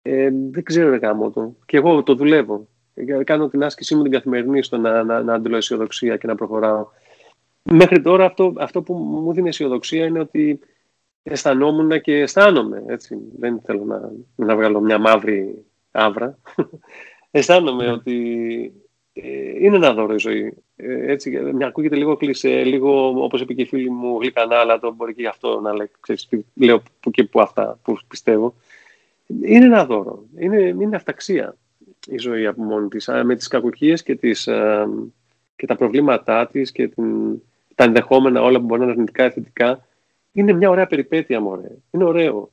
S2: ε, δεν ξέρω ρε γάμο το. Και εγώ το δουλεύω. Ε, κάνω την άσκησή μου την καθημερινή στο να, να, να αντιλώ αισιοδοξία και να προχωράω. Μέχρι τώρα αυτό, αυτό που μου δίνει αισιοδοξία είναι ότι αισθανόμουν και αισθάνομαι. Έτσι. Δεν θέλω να, να βγάλω μια μαύρη άβρα. αισθάνομαι ναι. ότι ε, είναι ένα δώρο η ζωή. Ε, έτσι, μια ακούγεται λίγο κλεισέ, λίγο όπως είπε και η φίλη μου γλυκανά, αλλά το μπορεί και γι' αυτό να λέει, ξέρεις, λέω που και που αυτά που πιστεύω είναι ένα δώρο. Είναι, είναι αυταξία η ζωή από μόνη της. Με τις κακοκίες και, τις, και τα προβλήματά της και την, τα ενδεχόμενα όλα που μπορεί να είναι αρνητικά ή θετικά. Είναι μια ωραία περιπέτεια, μωρέ. Είναι ωραίο.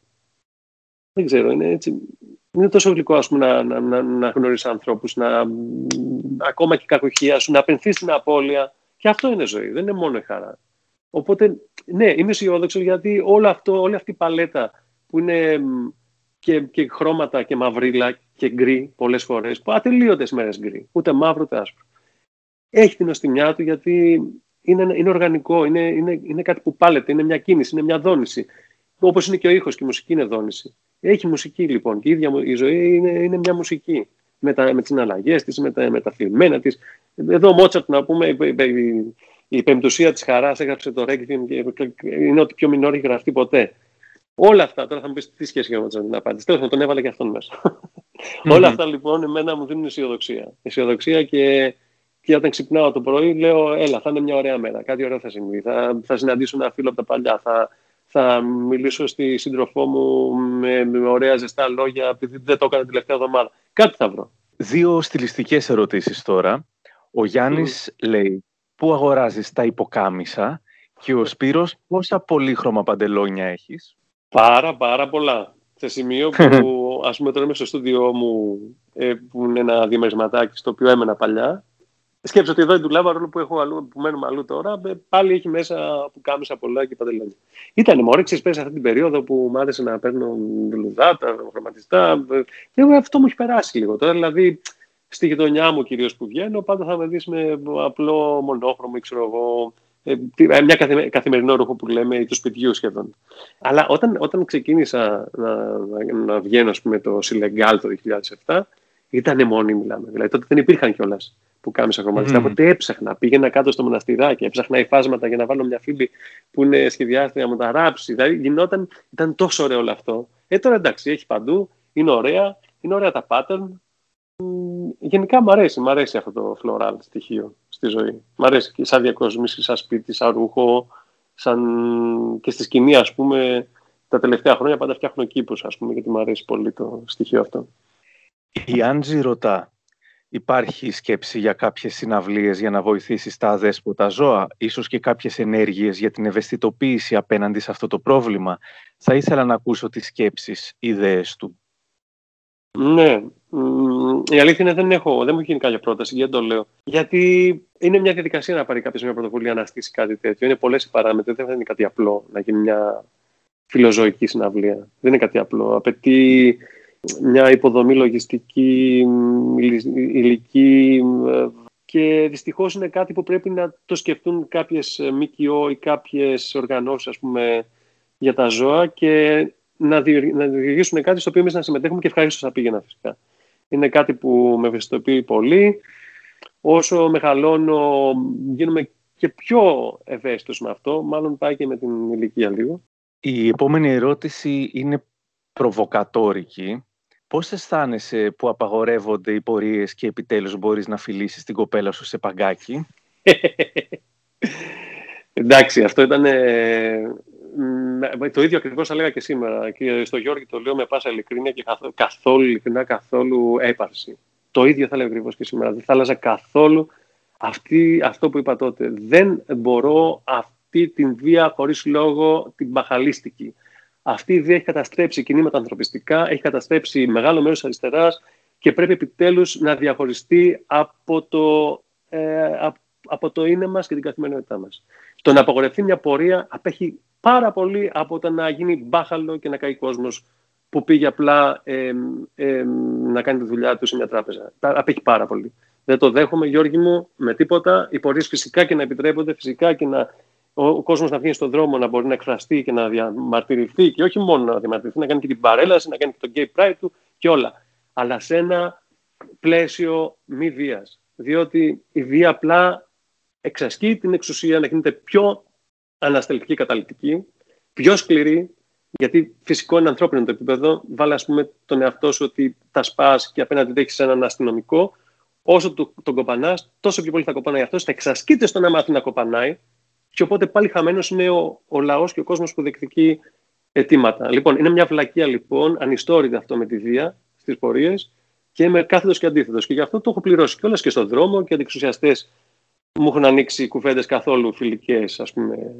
S2: Δεν ξέρω, είναι έτσι. Είναι τόσο γλυκό ας πούμε, να, να, να, να γνωρίσεις ανθρώπους, να, ακόμα και η κακοχία σου, να απενθείς στην απώλεια. Και αυτό είναι ζωή, δεν είναι μόνο η χαρά. Οπότε, ναι, είμαι αισιόδοξο γιατί όλο αυτό, όλη αυτή η παλέτα που είναι και, και χρώματα και μαυρίλα και γκρι πολλές φορές. Ατελείωτες μέρες γκρι. Ούτε μαύρο ούτε άσπρο. Έχει την οστιμιά του γιατί είναι, είναι οργανικό, είναι, είναι, είναι κάτι που πάλεται, είναι μια κίνηση, είναι μια δόνηση. Όπως είναι και ο ήχος και η μουσική είναι δόνηση. Έχει μουσική λοιπόν και η ίδια η ζωή είναι, είναι μια μουσική. Με, τα, με τις συναλλαγές της, με τα, με τα θλιμμένα της. Εδώ ο Μότσαρτ, να πούμε, η, η, η πεμπτουσία της χαράς έγραψε το Ρέγκβιν και είναι ότι πιο μηνόρ έχει γραφτεί ποτέ. Όλα αυτά, τώρα θα μου πεις τι σχέση έχει με την απάντηση. Τέλος τον έβαλε και αυτόν μέσα. Όλα αυτά λοιπόν εμένα μου δίνουν αισιοδοξία. Αισιοδοξία και, και όταν ξυπνάω το πρωί λέω, έλα, θα είναι μια ωραία μέρα. Κάτι ωραίο θα συμβεί. Θα, θα συναντήσω ένα φίλο από τα παλιά. Θα, θα μιλήσω στη σύντροφό μου με, με ωραία ζεστά λόγια, επειδή δεν το έκανα τελευταία εβδομάδα. Κάτι θα βρω.
S1: Δύο στιλιστικές ερωτήσεις τώρα. Ο Γιάννης λέει, πού αγοράζεις τα υποκάμισα και ο Σπύρος πόσα πολύχρωμα παντελόνια έχεις;
S2: Πάρα, πάρα πολλά. Σε σημείο που, ας πούμε, τώρα είμαι στο στούντιό μου, ε, που είναι ένα διαμερισματάκι στο οποίο έμενα παλιά. Σκέψω ότι εδώ η δουλεύα, ρόλο που, έχω αλλού, που μένουμε αλλού τώρα, ε, πάλι έχει μέσα που κάμισα πολλά και παντελόνια. Ήταν μου όρεξη, πέσει αυτή την περίοδο που μου άρεσε να παίρνω λουδάτα, χρωματιστά. Ε, αυτό μου έχει περάσει λίγο τώρα. Δηλαδή, στη γειτονιά μου κυρίως που βγαίνω, πάντα θα με δεις με απλό μονόχρωμο ή ξέρω εγώ ε, ε, μια καθημερινό ρούχο που λέμε του σπιτιού σχεδόν. Αλλά όταν, όταν ξεκίνησα να, να, να βγαίνω ας πούμε, το Σιλεγκάλ το 2007, ήταν μόνοι μιλάμε. Δηλαδή τότε δεν υπήρχαν κιόλας που κάμισα χρωματιστά. Mm. Οπότε έψαχνα, πήγαινα κάτω στο μοναστηράκι, έψαχνα υφάσματα για να βάλω μια φίλη που είναι σχεδιάστρια να μου τα ράψει. Δηλαδή γινόταν, ήταν τόσο ωραίο όλο αυτό. Ε, τώρα εντάξει, έχει παντού, είναι ωραία, είναι ωραία τα pattern, γενικά μου αρέσει, μου αρέσει αυτό το floral στοιχείο στη ζωή. Μ' αρέσει και σαν διακοσμήση, σαν σπίτι, σαν ρούχο, σαν και στη σκηνή ας πούμε τα τελευταία χρόνια πάντα φτιάχνω κήπους ας πούμε γιατί μου αρέσει πολύ το στοιχείο αυτό.
S1: Η Άντζη ρωτά, υπάρχει σκέψη για κάποιες συναυλίες για να βοηθήσεις τα αδέσποτα ζώα, ίσως και κάποιες ενέργειες για την ευαισθητοποίηση απέναντι σε αυτό το πρόβλημα. Θα ήθελα να ακούσω τις σκέψεις, ιδέες του.
S2: Ναι, η αλήθεια είναι δεν έχω, δεν μου έχει γίνει κάποια πρόταση, γιατί το λέω. Γιατί είναι μια διαδικασία να πάρει κάποιος μια πρωτοβουλία να στήσει κάτι τέτοιο. Είναι πολλές οι παράμετροι, δεν είναι κάτι απλό να γίνει μια φιλοζωική συναυλία. Δεν είναι κάτι απλό. Απαιτεί μια υποδομή λογιστική, υλική και δυστυχώς είναι κάτι που πρέπει να το σκεφτούν κάποιες ΜΚΟ ή κάποιες οργανώσεις ας πούμε, για τα ζώα και να, δημιουργήσουν κάτι στο οποίο εμείς να συμμετέχουμε και ευχαρίστως θα πήγαινα φυσικά. Είναι κάτι που με ευαισθητοποιεί πολύ. Όσο μεγαλώνω γίνομαι και πιο ευαίσθητος με αυτό, μάλλον πάει και με την ηλικία λίγο.
S1: Η επόμενη ερώτηση είναι προβοκατόρικη. Πώς αισθάνεσαι που απαγορεύονται οι πορείες και επιτέλους μπορείς να φιλήσεις την κοπέλα σου σε παγκάκι;
S2: Εντάξει, αυτό ήταν το ίδιο ακριβώς θα λέγα και σήμερα. Και στο Γιώργη το λέω με πάσα ειλικρίνεια και καθόλου, ειλικρινά, καθόλου έπαρση. Το ίδιο θα λέγα ακριβώς και σήμερα. Δεν θα άλλαζα καθόλου αυτή, αυτό που είπα τότε. Δεν μπορώ αυτή την βία χωρίς λόγο την μπαχαλίστικη. Αυτή η βία έχει καταστρέψει κινήματα ανθρωπιστικά, έχει καταστρέψει μεγάλο μέρος της αριστεράς και πρέπει επιτέλους να διαχωριστεί από το, ε, από το είναι μας και την καθημερινότητά μας. Το να απαγορευτεί μια πορεία απέχει πάρα πολύ από το να γίνει μπάχαλο και να καεί κόσμος που πήγε απλά ε, ε, να κάνει τη δουλειά του σε μια τράπεζα. Απέχει πάρα πολύ. Δεν το δέχομαι, Γιώργη μου, με τίποτα. Οι πορείες φυσικά και να επιτρέπονται, φυσικά και να ο, ο κόσμος να βγει στον δρόμο να μπορεί να εκφραστεί και να διαμαρτυρηθεί και όχι μόνο να διαμαρτυρηθεί, να κάνει και την παρέλαση, να κάνει και το gay pride του και όλα. Αλλά σε ένα πλαίσιο μη βίας. Διότι η βία απλά εξασκεί την εξουσία να γίνεται πιο ανασταλτική καταλητική, πιο σκληρή, γιατί φυσικό είναι ανθρώπινο το επίπεδο. Βάλε, ας πούμε, τον εαυτό σου ότι τα σπάς και απέναντι έχεις έναν αστυνομικό. Όσο τον κοπανάς, τόσο πιο πολύ θα κοπανάει αυτός. Θα εξασκείται στο να μάθει να κοπανάει. Και οπότε πάλι χαμένος είναι ο, ο λαός και ο κόσμος που διεκδικεί αιτήματα. Λοιπόν, είναι μια βλακεία λοιπόν, ανιστόρητη αυτό με τη βία στις πορείες και με κάθετος και αντίθετος. Και γι' αυτό το έχω πληρώσει κιόλας και στον δρόμο και αντιξουσιαστές μου έχουν ανοίξει κουβέντες καθόλου φιλικές, ας πούμε,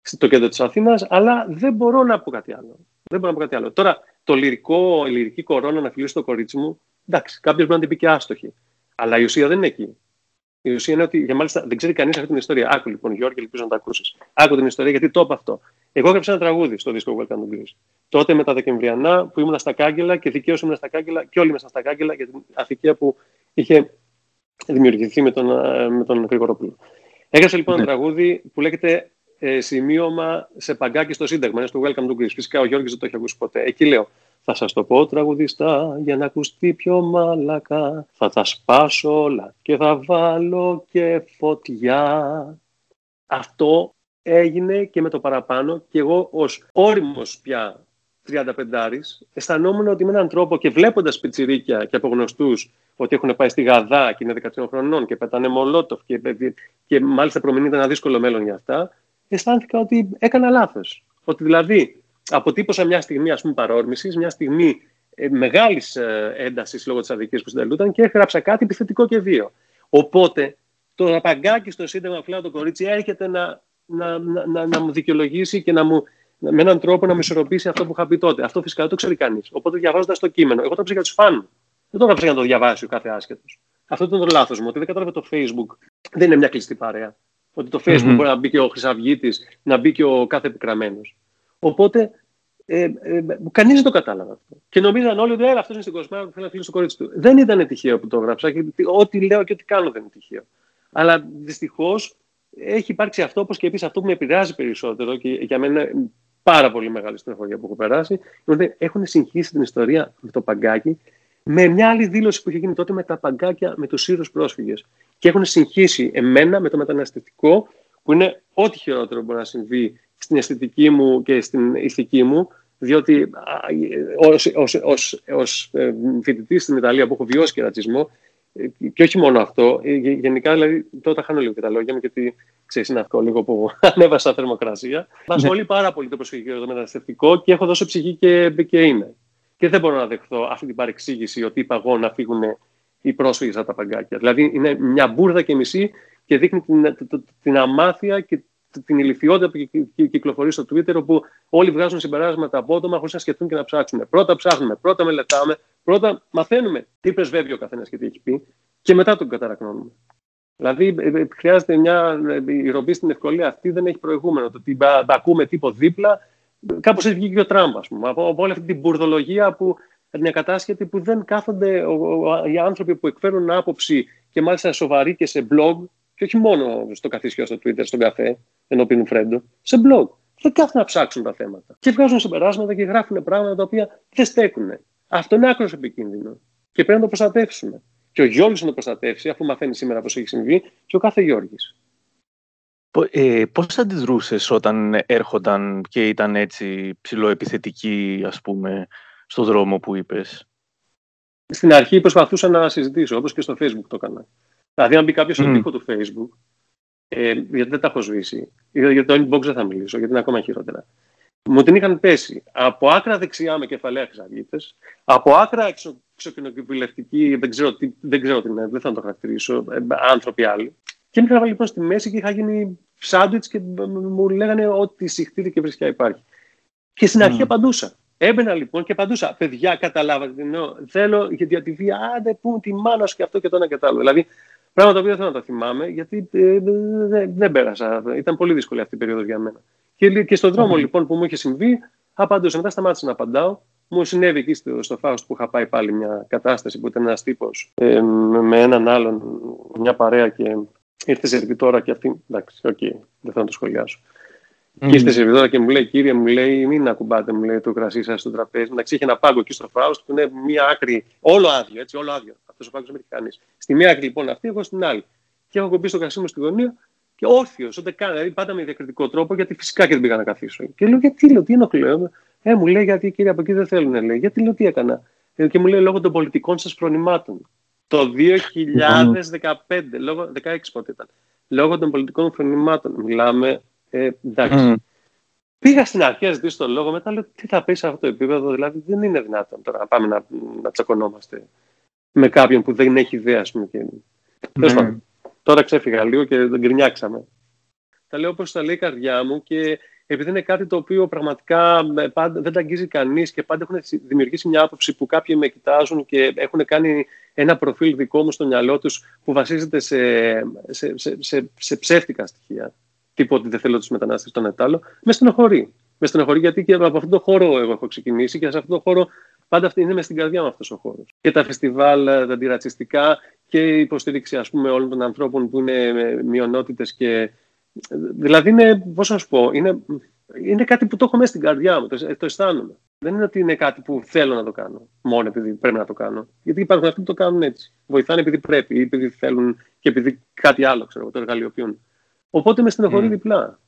S2: στο κέντρο της Αθήνας, αλλά δεν μπορώ να πω κάτι άλλο. Δεν μπορώ να πω κάτι άλλο. Τώρα, το λυρικό, η λυρική κορώνα να φιλήσει το κορίτσι μου, εντάξει, κάποιος μπορεί να την πει και άστοχη. Αλλά η ουσία δεν είναι εκεί. Η ουσία είναι ότι, για μάλιστα, δεν ξέρει κανείς αυτή την ιστορία. Άκου λοιπόν, Γιώργη, ελπίζω να τα ακούσεις. Άκου την ιστορία, γιατί το είπα αυτό. Εγώ έγραψα ένα τραγούδι στο δίσκο Welcome to Greece. Τότε με τα Δεκεμβριανά που ήμουν στα Κάγκελα και δικαίω ήμουν στα Κάγκελα και όλοι ήμασταν στα Κάγκελα για την αθηκία που είχε δημιουργηθεί με τον, ε, με τον Γρηγορόπουλο. Έγραψε λοιπόν ένα ναι. τραγούδι που λέγεται ε, Σημείωμα σε παγκάκι στο Σύνταγμα, είναι στο Welcome to Greece. Φυσικά ο Γιώργης δεν το έχει ακούσει ποτέ. Εκεί λέω, θα σας το πω τραγουδιστά για να ακουστεί πιο μαλακά. Θα τα σπάσω όλα και θα βάλω και φωτιά. Αυτό έγινε και με το παραπάνω και εγώ ως όριμος πια 35 αισθανόμουν ότι με έναν τρόπο και βλέποντας πιτσιρίκια και από γνωστούς ότι έχουν πάει στη Γαδά και είναι 13 χρονών και πετάνε μολότοφ και, και μάλιστα προμηνύεται ένα δύσκολο μέλλον για αυτά, αισθάνθηκα ότι έκανα λάθος. Ότι δηλαδή αποτύπωσα μια στιγμή ας πούμε παρόρμησης, μια στιγμή ε, μεγάλης ε, έντασης λόγω της αδικίας που συντελούνταν και έγραψα κάτι επιθετικό και βίο. Οπότε το ραπαγκάκι στο Σύνταγμα Φλάου το κορίτσι έρχεται να, να, να, να, να μου δικαιολογήσει και να μου, με έναν τρόπο να με ισορροπήσει αυτό που είχα πει τότε. Αυτό φυσικά δεν το ξέρει κανείς. Οπότε διαβάζοντας το κείμενο, εγώ το ψήφισα για τους φαν δεν το έγραψα για να το διαβάσει ο κάθε άσχετο. Αυτό ήταν το λάθος μου. Ότι δεν κατάλαβε το Facebook δεν είναι μια κλειστή παρέα. Ότι το Facebook mm-hmm. μπορεί να μπει και ο Χρυσαυγήτης, να μπει και ο κάθε επικραμένος. Οπότε ε, ε, κανείς δεν το κατάλαβε αυτό. Και νομίζαν όλοι ότι αυτός είναι στην Κοσμάρα που θέλει να φιλήσει το κορίτσι του. Δεν ήταν τυχαίο που το έγραψα. Και ό,τι λέω και ό,τι κάνω δεν είναι τυχαίο. Αλλά δυστυχώς έχει υπάρξει αυτό, όπως και επίσης αυτό που με επηρεάζει περισσότερο και για μένα είναι πάρα πολύ μεγάλη στενοχωρία που έχω περάσει, είναι ότι έχουν συγχύσει την ιστορία με το παγκάκι με μια άλλη δήλωση που είχε γίνει τότε με τα παγκάκια με τους Σύρους πρόσφυγες. Και έχουν συγχύσει εμένα με το μεταναστευτικό, που είναι ό,τι χειρότερο μπορεί να συμβεί στην αισθητική μου και στην ηθική μου, διότι ως, ε, φοιτητής στην Ιταλία που έχω βιώσει και ρατσισμό, ε, και όχι μόνο αυτό, ε, γενικά δηλαδή τώρα τα χάνω λίγο και τα λόγια μου, γιατί ξέρεις, είναι αυτό λίγο που ανέβασα θερμοκρασία. Μας ναι. πάρα πολύ το προσφυγικό και το μεταναστευτικό και έχω δώσει ψυχή και, και είναι. Και δεν μπορώ να δεχθώ αυτή την παρεξήγηση ότι είπα εγώ να φύγουν οι πρόσφυγες από τα παγκάκια. Δηλαδή είναι μια μπουρδα και μισή και δείχνει την, την αμάθεια και την ηλικιότητα που κυκλοφορεί στο Twitter, όπου όλοι βγάζουν συμπεράσματα απότομα χωρίς να σκεφτούν και να ψάξουν. Πρώτα ψάχνουμε, πρώτα μελετάμε, πρώτα μαθαίνουμε τι πρεσβεύει ο καθένας και τι έχει πει, και μετά τον καταρακνώνουμε. Δηλαδή, ε, ε, χρειάζεται μια. Ε, η ρομπή στην ευκολία αυτή δεν έχει προηγούμενο. Το ότι ακούμε τύπο δίπλα, κάπως έχει βγει και ο Τραμπ, ας πούμε. Από, όλη αυτή την μπουρδολογία που μια κατάσχετη που δεν κάθονται οι άνθρωποι που εκφέρουν άποψη και μάλιστα σοβαροί και σε blog, και όχι μόνο στο καθίσιο στο Twitter, στον καφέ, ενώ πίνουν φρέντο, σε blog. Δεν κάθονται να ψάξουν τα θέματα. Και βγάζουν συμπεράσματα και γράφουν πράγματα τα οποία δεν στέκουν. Αυτό είναι άκρος επικίνδυνο. Και πρέπει να το προστατεύσουμε. Και ο Γιώργης να το προστατεύσει, αφού μαθαίνει σήμερα πώς έχει συμβεί, και ο κάθε Γιώργης.
S1: Ε, πώς αντιδρούσες όταν έρχονταν και ήταν έτσι ψηλοεπιθετικοί, ας πούμε, στο δρόμο που είπες;
S2: Στην αρχή προσπαθούσα να συζητήσω, όπως και στο Facebook το έκανα. Δηλαδή, αν μπει κάποιος στον τοίχο του Facebook, ε, γιατί δεν τα έχω σβήσει, για το inbox δεν θα μιλήσω, γιατί είναι ακόμα χειρότερα. Μου την είχαν πέσει από άκρα δεξιά με κεφαλαία χρυσαυγίτε, από άκρα εξω, εξοκοινοβουλευτική, δεν ξέρω, τι, δεν ξέρω τι είναι, δεν θα το χαρακτηρίσω, ε, άνθρωποι άλλοι. Και με είχαν λοιπόν στη μέση και είχα γίνει σάντουιτς και μου λέγανε ότι συχτήρι και βρίσκεια υπάρχει. Και στην αρχή mm. απαντούσα. Έμπαινα λοιπόν και απαντούσα. Παιδιά, καταλάβατε τι εννοώ. Θέλω για τη βία, άντε πού τη μάνα σου και αυτό και το ένα και το άλλο. Δηλαδή, πράγματα που δεν θέλω να τα θυμάμαι, γιατί ε, δεν, δεν πέρασα. Ήταν πολύ δύσκολη αυτή η περίοδος για μένα. Και, και στον δρόμο λοιπόν που μου είχε συμβεί, απαντούσα. Μετά σταμάτησα να απαντάω. Μου συνέβη εκεί στο, στο Φάουστ που είχα πάει πάλι μια κατάσταση που ήταν ένας τύπος ε, με έναν άλλον, μια παρέα και ήρθε σερβιτόρα και αυτή. Εντάξει, OK, okay, δεν θέλω να το σχολιάσω. Mm. Και ήρθε σερβιτόρα και μου λέει, κύριε, μου λέει, μην ακουμπάτε μου λέει, το κρασί σας στο τραπέζι. Εντάξει, είχε ένα πάγκο εκεί στο Φάουστ που είναι μία άκρη, όλο άδειο, έτσι, όλο άδειο. Αυτός ο πάγκος δεν έχει κανείς. Στη μία άκρη λοιπόν αυτή, εγώ στην άλλη. Και έχω κομπεί στο κρασί μου στη γωνία και όρθιος, ούτε καν. Δηλαδή πάντα με διακριτικό τρόπο, γιατί φυσικά και δεν πήγα να καθίσω. Και λέω, γιατί λέω, τι ενοχλώ. Ε, μου λέει, γιατί κύριε από εκεί δεν θέλουν, λέει. Γιατί λέω, τι έκανα. Ε, και μου λέει, λόγω των πολιτικών σας προνημάτων. Το 2015, λόγω, 16 πότε ήταν. Λόγω των πολιτικών φρονημάτων. Μιλάμε, ε, εντάξει. Πήγα στην αρχή να ζητήσω τον λόγο, μετά λέω τι θα πεις σε αυτό το επίπεδο. Δηλαδή δεν είναι δυνατόν τώρα να πάμε να, να τσακωνόμαστε με κάποιον που δεν έχει ιδέα, ας πούμε. Και... Mm. Τώρα ξέφυγα λίγο και τον γκρινιάξαμε. Τα λέω όπως τα λέει η καρδιά μου και επειδή είναι κάτι το οποίο πραγματικά ε, πάντα, δεν τα αγγίζει κανείς και πάντα έχουν δημιουργήσει μια άποψη που κάποιοι με κοιτάζουν και έχουν κάνει ένα προφίλ δικό μου στο μυαλό τους που βασίζεται σε, σε, σε, σε, σε ψεύτικα στοιχεία. Τύπο ότι δεν θέλω τους μετανάστες στον Ετάλο. Με στενοχωρεί. Με στενοχωρεί γιατί και από αυτόν τον χώρο εγώ έχω ξεκινήσει και σε αυτόν τον χώρο πάντα αυτή είναι μες στην καρδιά μου αυτός ο χώρος. Και τα φεστιβάλ, τα αντιρατσιστικά και η υποστήριξη ας πούμε, όλων των ανθρώπων που είναι μειονότητες και. Δηλαδή είναι, πώς να σου πω, είναι, είναι κάτι που το έχω μέσα στην καρδιά μου, το, το αισθάνομαι. Δεν είναι ότι είναι κάτι που θέλω να το κάνω, μόνο επειδή πρέπει να το κάνω. Γιατί υπάρχουν αυτοί που το κάνουν έτσι. Βοηθάνε επειδή πρέπει ή επειδή θέλουν και επειδή κάτι άλλο, ξέρω, το εργαλειοποιούν. Οπότε με στενοχωρεί mm. διπλά.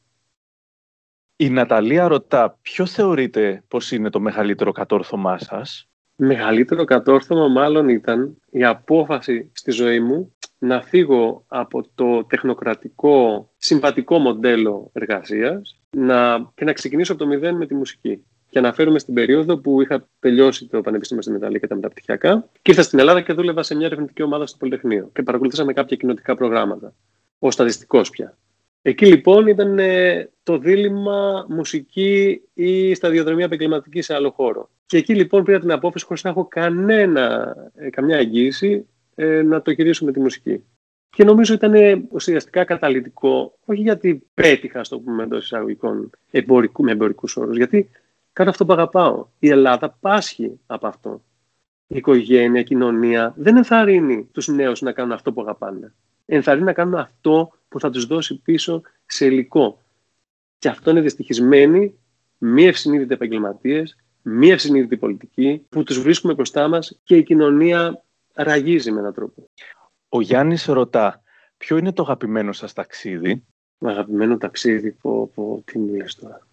S1: Η Ναταλία ρωτά, ποιος θεωρείτε πως είναι το μεγαλύτερο κατόρθωμά σας;
S2: Μεγαλύτερο κατόρθωμα μάλλον ήταν η απόφαση στη ζωή μου να φύγω από το τεχνοκρατικό συμβατικό μοντέλο εργασίας να, και να ξεκινήσω από το μηδέν με τη μουσική. Και αναφέρομαι στην περίοδο που είχα τελειώσει το Πανεπιστήμιο στην Ιταλία και τα μεταπτυχιακά και ήρθα στην Ελλάδα και δούλευα σε μια ερευνητική ομάδα στο Πολυτεχνείο και παρακολουθήσαμε κάποια κοινοτικά προγράμματα. Ω στατιστικός πια. Εκεί λοιπόν ήταν ε, το δίλημα μουσική ή σταδιοδρομία επαγγελματική σε άλλο χώρο. Και εκεί λοιπόν πήρα την απόφαση χωρίς να έχω κανένα, ε, καμιά εγγύηση ε, να το με τη μουσική. Και νομίζω ήταν ουσιαστικά καταλητικό, όχι γιατί πέτυχα, στο πούμε εντός εισαγωγικών, εμπορικού, με εμπορικούς όρους, γιατί κάνω αυτό που αγαπάω. Η Ελλάδα πάσχει από αυτό. Η οικογένεια, η κοινωνία δεν ενθαρρύνει τους νέους να κάνουν αυτό που αγαπάνε. Ενθαρρύνει να κάνουν αυτό που θα τους δώσει πίσω σε υλικό. Και αυτό είναι δυστυχισμένοι, μη ευσυνείδητοι επαγγελματίες, μη ευσυνείδητοι πολιτικοί, που τους βρίσκουμε μπροστά μας και η κοινωνία ραγίζει με έναν τρόπο.
S1: Ο Γιάννης ρωτά, ποιο είναι το αγαπημένο σας ταξίδι;
S2: Αγαπημένο ταξίδι, πω, πω, τι μου λες τώρα.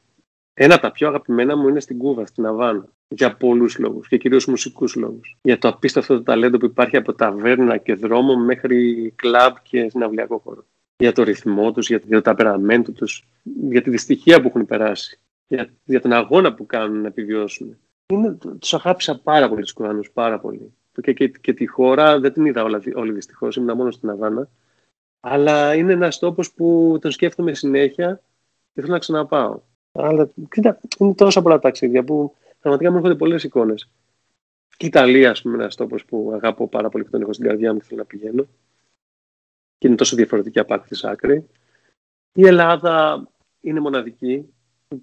S2: Ένα από τα πιο αγαπημένα μου είναι στην Κούβα, στην Αβάνα. Για πολλούς λόγους και κυρίως μουσικούς λόγους. Για το απίστευτο το ταλέντο που υπάρχει από ταβέρνα και δρόμο μέχρι κλαμπ και συναυλιακό χώρο για το ρυθμό τους, για το ταπεραμέντο τους, για τη δυστυχία που έχουν περάσει, για, για τον αγώνα που κάνουν να επιβιώσουν. Είναι, τους αγάπησα πάρα πολύ τους Κουράνους, πάρα πολύ. και, και, και τη χώρα δεν την είδα όλα, όλη δυστυχώς, ήμουν μόνο στην Αβάνα. Αλλά είναι ένας τόπος που τον σκέφτομαι συνέχεια και θέλω να ξαναπάω. Αλλά κοίτα, είναι τόσα πολλά ταξίδια που πραγματικά μου έρχονται πολλές εικόνες. Και η Ιταλία, ας πούμε, είναι ένας τόπος που αγαπώ πάρα πολύ και τον έχω στην καρδιά μου και θέλω να πηγαίνω. Και είναι τόσο διαφορετική από άκρη άκρη. Η Ελλάδα είναι μοναδική.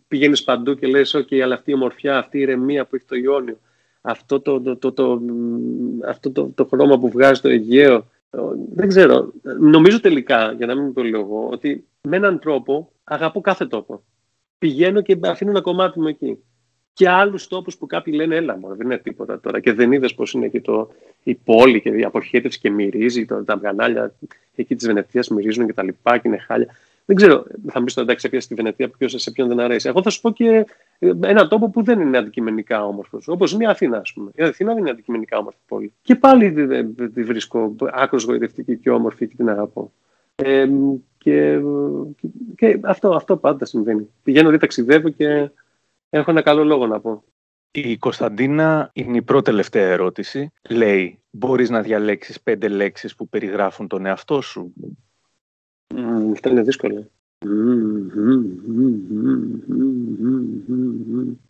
S2: Πηγαίνεις παντού και λες, OK, αλλά αυτή η ομορφιά, αυτή η ηρεμία που έχει το Ιόνιο, αυτό το, το, το, το, αυτό το, το χρώμα που βγάζει το Αιγαίο. Δεν ξέρω. Νομίζω τελικά, για να μην το λέω εγώ, ότι με έναν τρόπο αγαπώ κάθε τόπο. Πηγαίνω και αφήνω ένα κομμάτι μου εκεί. Και άλλους τόπους που κάποιοι λένε, έλα μου, δεν είναι τίποτα τώρα. Και δεν είδες πώς είναι εκεί το, η πόλη και η αποχέτευση και μυρίζει. Το, τα βγανάλια εκεί της Βενετίας μυρίζουν και τα λοιπά και είναι χάλια. Δεν ξέρω, θα μου πεις τώρα εντάξει, έπιασε στη Βενετία, ποιος σε ποιον δεν αρέσει. Εγώ θα σου πω και ε, ένα τόπο που δεν είναι αντικειμενικά όμορφος. Όπως είναι η Αθήνα, ας πούμε. Η Αθήνα δεν είναι αντικειμενικά όμορφη πόλη. Και πάλι τη βρίσκω άκρος γοητευτική και όμορφη και την αγαπώ. Ε, και, και αυτό, αυτό πάντα συμβαίνει. Πηγαίνω, δει, ταξιδεύω και έχω ένα καλό λόγο να πω.
S1: Η Κωνσταντίνα είναι η πρώτη τελευταία ερώτηση. Λέει, μπορείς να διαλέξεις πέντε λέξεις που περιγράφουν τον εαυτό σου;
S2: Mm, αυτά είναι δύσκολα.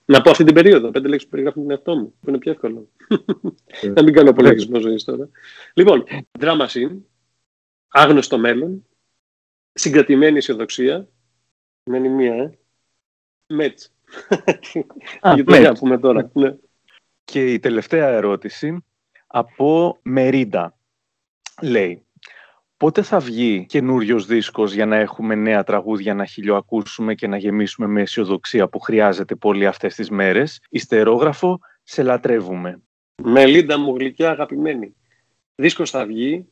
S2: Να πω αυτή την περίοδο, πέντε λέξεις που περιγράφουν τον εαυτό μου, που είναι πιο εύκολο. Να μην κάνω απολογισμό ζωής τώρα. Λοιπόν, drama scene, άγνωστο μέλλον, συγκρατημένη αισιοδοξία, μένει μία, ε, μέτς. Για πούμε τώρα. Ναι.
S1: Και η τελευταία ερώτηση από Μερίντα. Λέει, Πότε θα βγει καινούριος δίσκος για να έχουμε νέα τραγούδια να χιλιοακούσουμε και να γεμίσουμε με αισιοδοξία που χρειάζεται πολύ αυτές τις μέρες; Ιστερόγραφο, σε λατρεύουμε.
S2: Μελίντα μου γλυκιά αγαπημένη. Δίσκος θα βγει,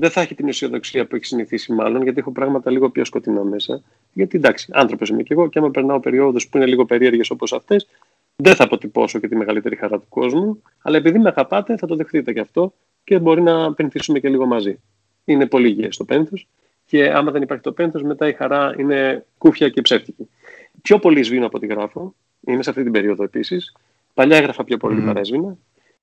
S2: δεν θα έχει την αισιοδοξία που έχει συνηθίσει μάλλον, γιατί έχω πράγματα λίγο πιο σκοτεινά μέσα. Γιατί εντάξει, άνθρωπος είμαι κι εγώ και άμα περνάω περιόδους που είναι λίγο περίεργες όπως αυτές, δεν θα αποτυπώσω και τη μεγαλύτερη χαρά του κόσμου. Αλλά επειδή με αγαπάτε, θα το δεχτείτε κι αυτό και μπορεί να πενθήσουμε και λίγο μαζί είναι πολύ υγιές το πένθος και άμα δεν υπάρχει το πένθος μετά η χαρά είναι κούφια και ψεύτικη. Πιο πολύ σβήνω από ό,τι γράφω, είμαι σε αυτή την περίοδο επίσης. Παλιά έγραφα πιο πολύ mm. παρέσβηνα,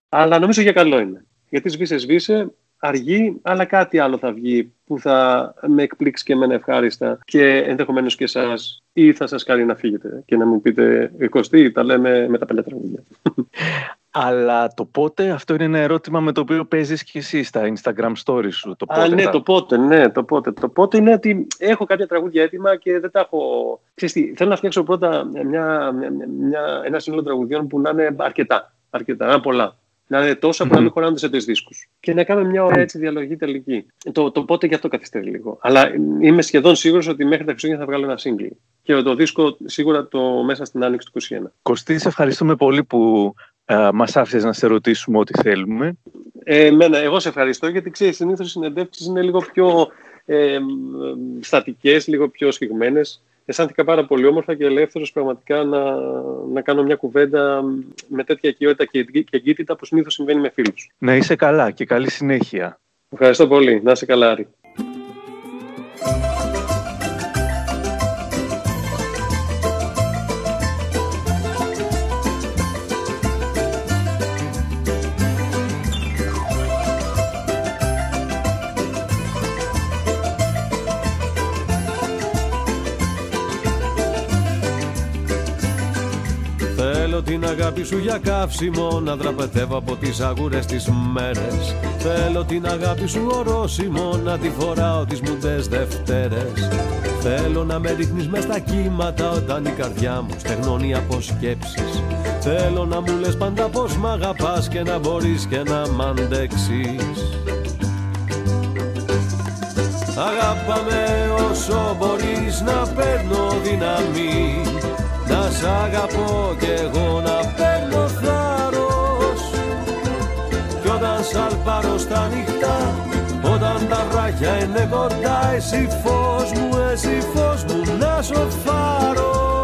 S2: αλλά νομίζω για καλό είναι. Γιατί σβήσε, σβήσε, αργεί, αλλά κάτι άλλο θα βγει που θα με εκπλήξει και εμένα ευχάριστα και ενδεχομένως και εσάς ή θα σας κάνει να φύγετε και να μου πείτε Κωστή, τα λέμε με τα παλιά τραγούδια.
S1: Αλλά το πότε, αυτό είναι ένα ερώτημα με το οποίο παίζεις και εσύ στα Instagram stories σου. Το
S2: πότε Α, ναι, το πότε, ναι, το πότε. Το πότε είναι ότι έχω κάποια τραγούδια έτοιμα και δεν τα έχω... Ξέρεις θέλω να φτιάξω πρώτα μια, μια, ένα σύνολο τραγουδιών που να είναι αρκετά, αρκετά, να πολλά. Να είναι τόσα που να μην χωράνε σε τρεις δίσκους. Και να κάνουμε μια ωραία έτσι διαλογή τελική. Το, το πότε γι' αυτό καθυστερεί λίγο. Αλλά είμαι σχεδόν σίγουρος ότι μέχρι τα Χριστούγεννα θα βγάλω ένα σύγκλι. Και το δίσκο σίγουρα το μέσα στην άνοιξη του 2021.
S1: Κωστή, σε ευχαριστούμε πολύ που ε, μας άφησες να σε ρωτήσουμε ό,τι θέλουμε.
S2: Ε, εμένα, εγώ σε ευχαριστώ γιατί ξέρεις, συνήθως οι συνεντεύξεις είναι λίγο πιο ε, στατικές, λίγο πιο σφιγμένες. Αισθάνθηκα πάρα πολύ όμορφα και ελεύθερος πραγματικά να, να κάνω μια κουβέντα με τέτοια οικειότητα και, και εγκύτητα που συνήθως συμβαίνει με φίλους.
S1: Να είσαι καλά και καλή συνέχεια.
S2: Ευχαριστώ πολύ. Να είσαι καλά, Άρη.
S3: Την αγάπη σου για καύσιμο Να δραπετεύω από τις αγούρες τις μέρες. Θέλω την αγάπη σου ορόσημο Να τη φοράω τις μουντές Δευτέρες. Θέλω να με ρίχνεις μες στα κύματα Όταν η καρδιά μου στεγνώνει από σκέψεις. Θέλω να μου λες πάντα πως μ' αγαπάς Και να μπορείς και να μ' αντέξεις. Αγάπαμε όσο μπορείς να παίρνω δύναμη. να σ' αγαπώ κι εγώ να παίρνω θάρρος. Κι όταν σ' στα νυχτά Όταν τα βράχια είναι κοντά Εσύ φως μου, εσύ φως μου να σοφάρω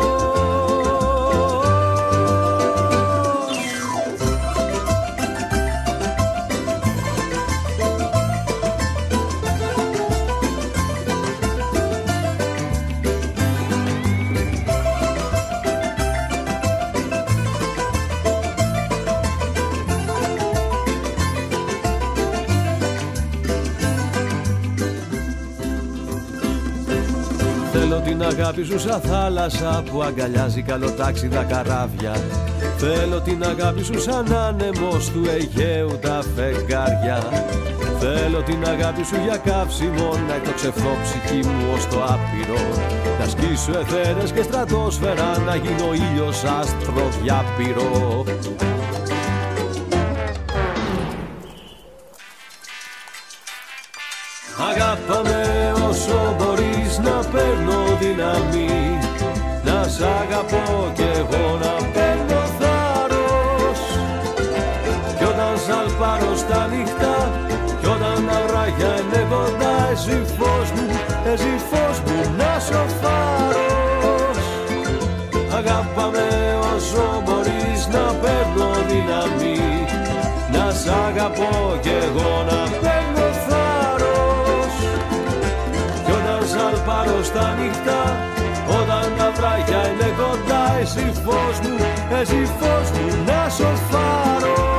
S3: την αγάπη σου σαν θάλασσα που αγκαλιάζει καλοτάξιδα καράβια. Θέλω την αγάπη σου σαν άνεμος του Αιγαίου τα φεγγάρια. Θέλω την αγάπη σου για κάψιμο να εκτοξευθώ ψυχή μου ως το άπειρο. Να σκίσω εθέρες και στρατόσφαιρα να γίνω ήλιος άστρο διάπειρο. Αγάπαμε δύναμη. Να σ' αγαπώ κι εγώ να παίρνω θάρρος. Κι όταν σαλπάρω στα νύχτα Κι όταν τα βράγια είναι κοντά Εσύ φως μου, εσύ φως μου να σ' φάρος Αγάπαμε όσο μπορείς να παίρνω δύναμη. Να σ' αγαπώ κι εγώ να στα νύχτα Όταν τα βράχια είναι κοντά Εσύ φως μου, εσύ φως μου να σ' φάρος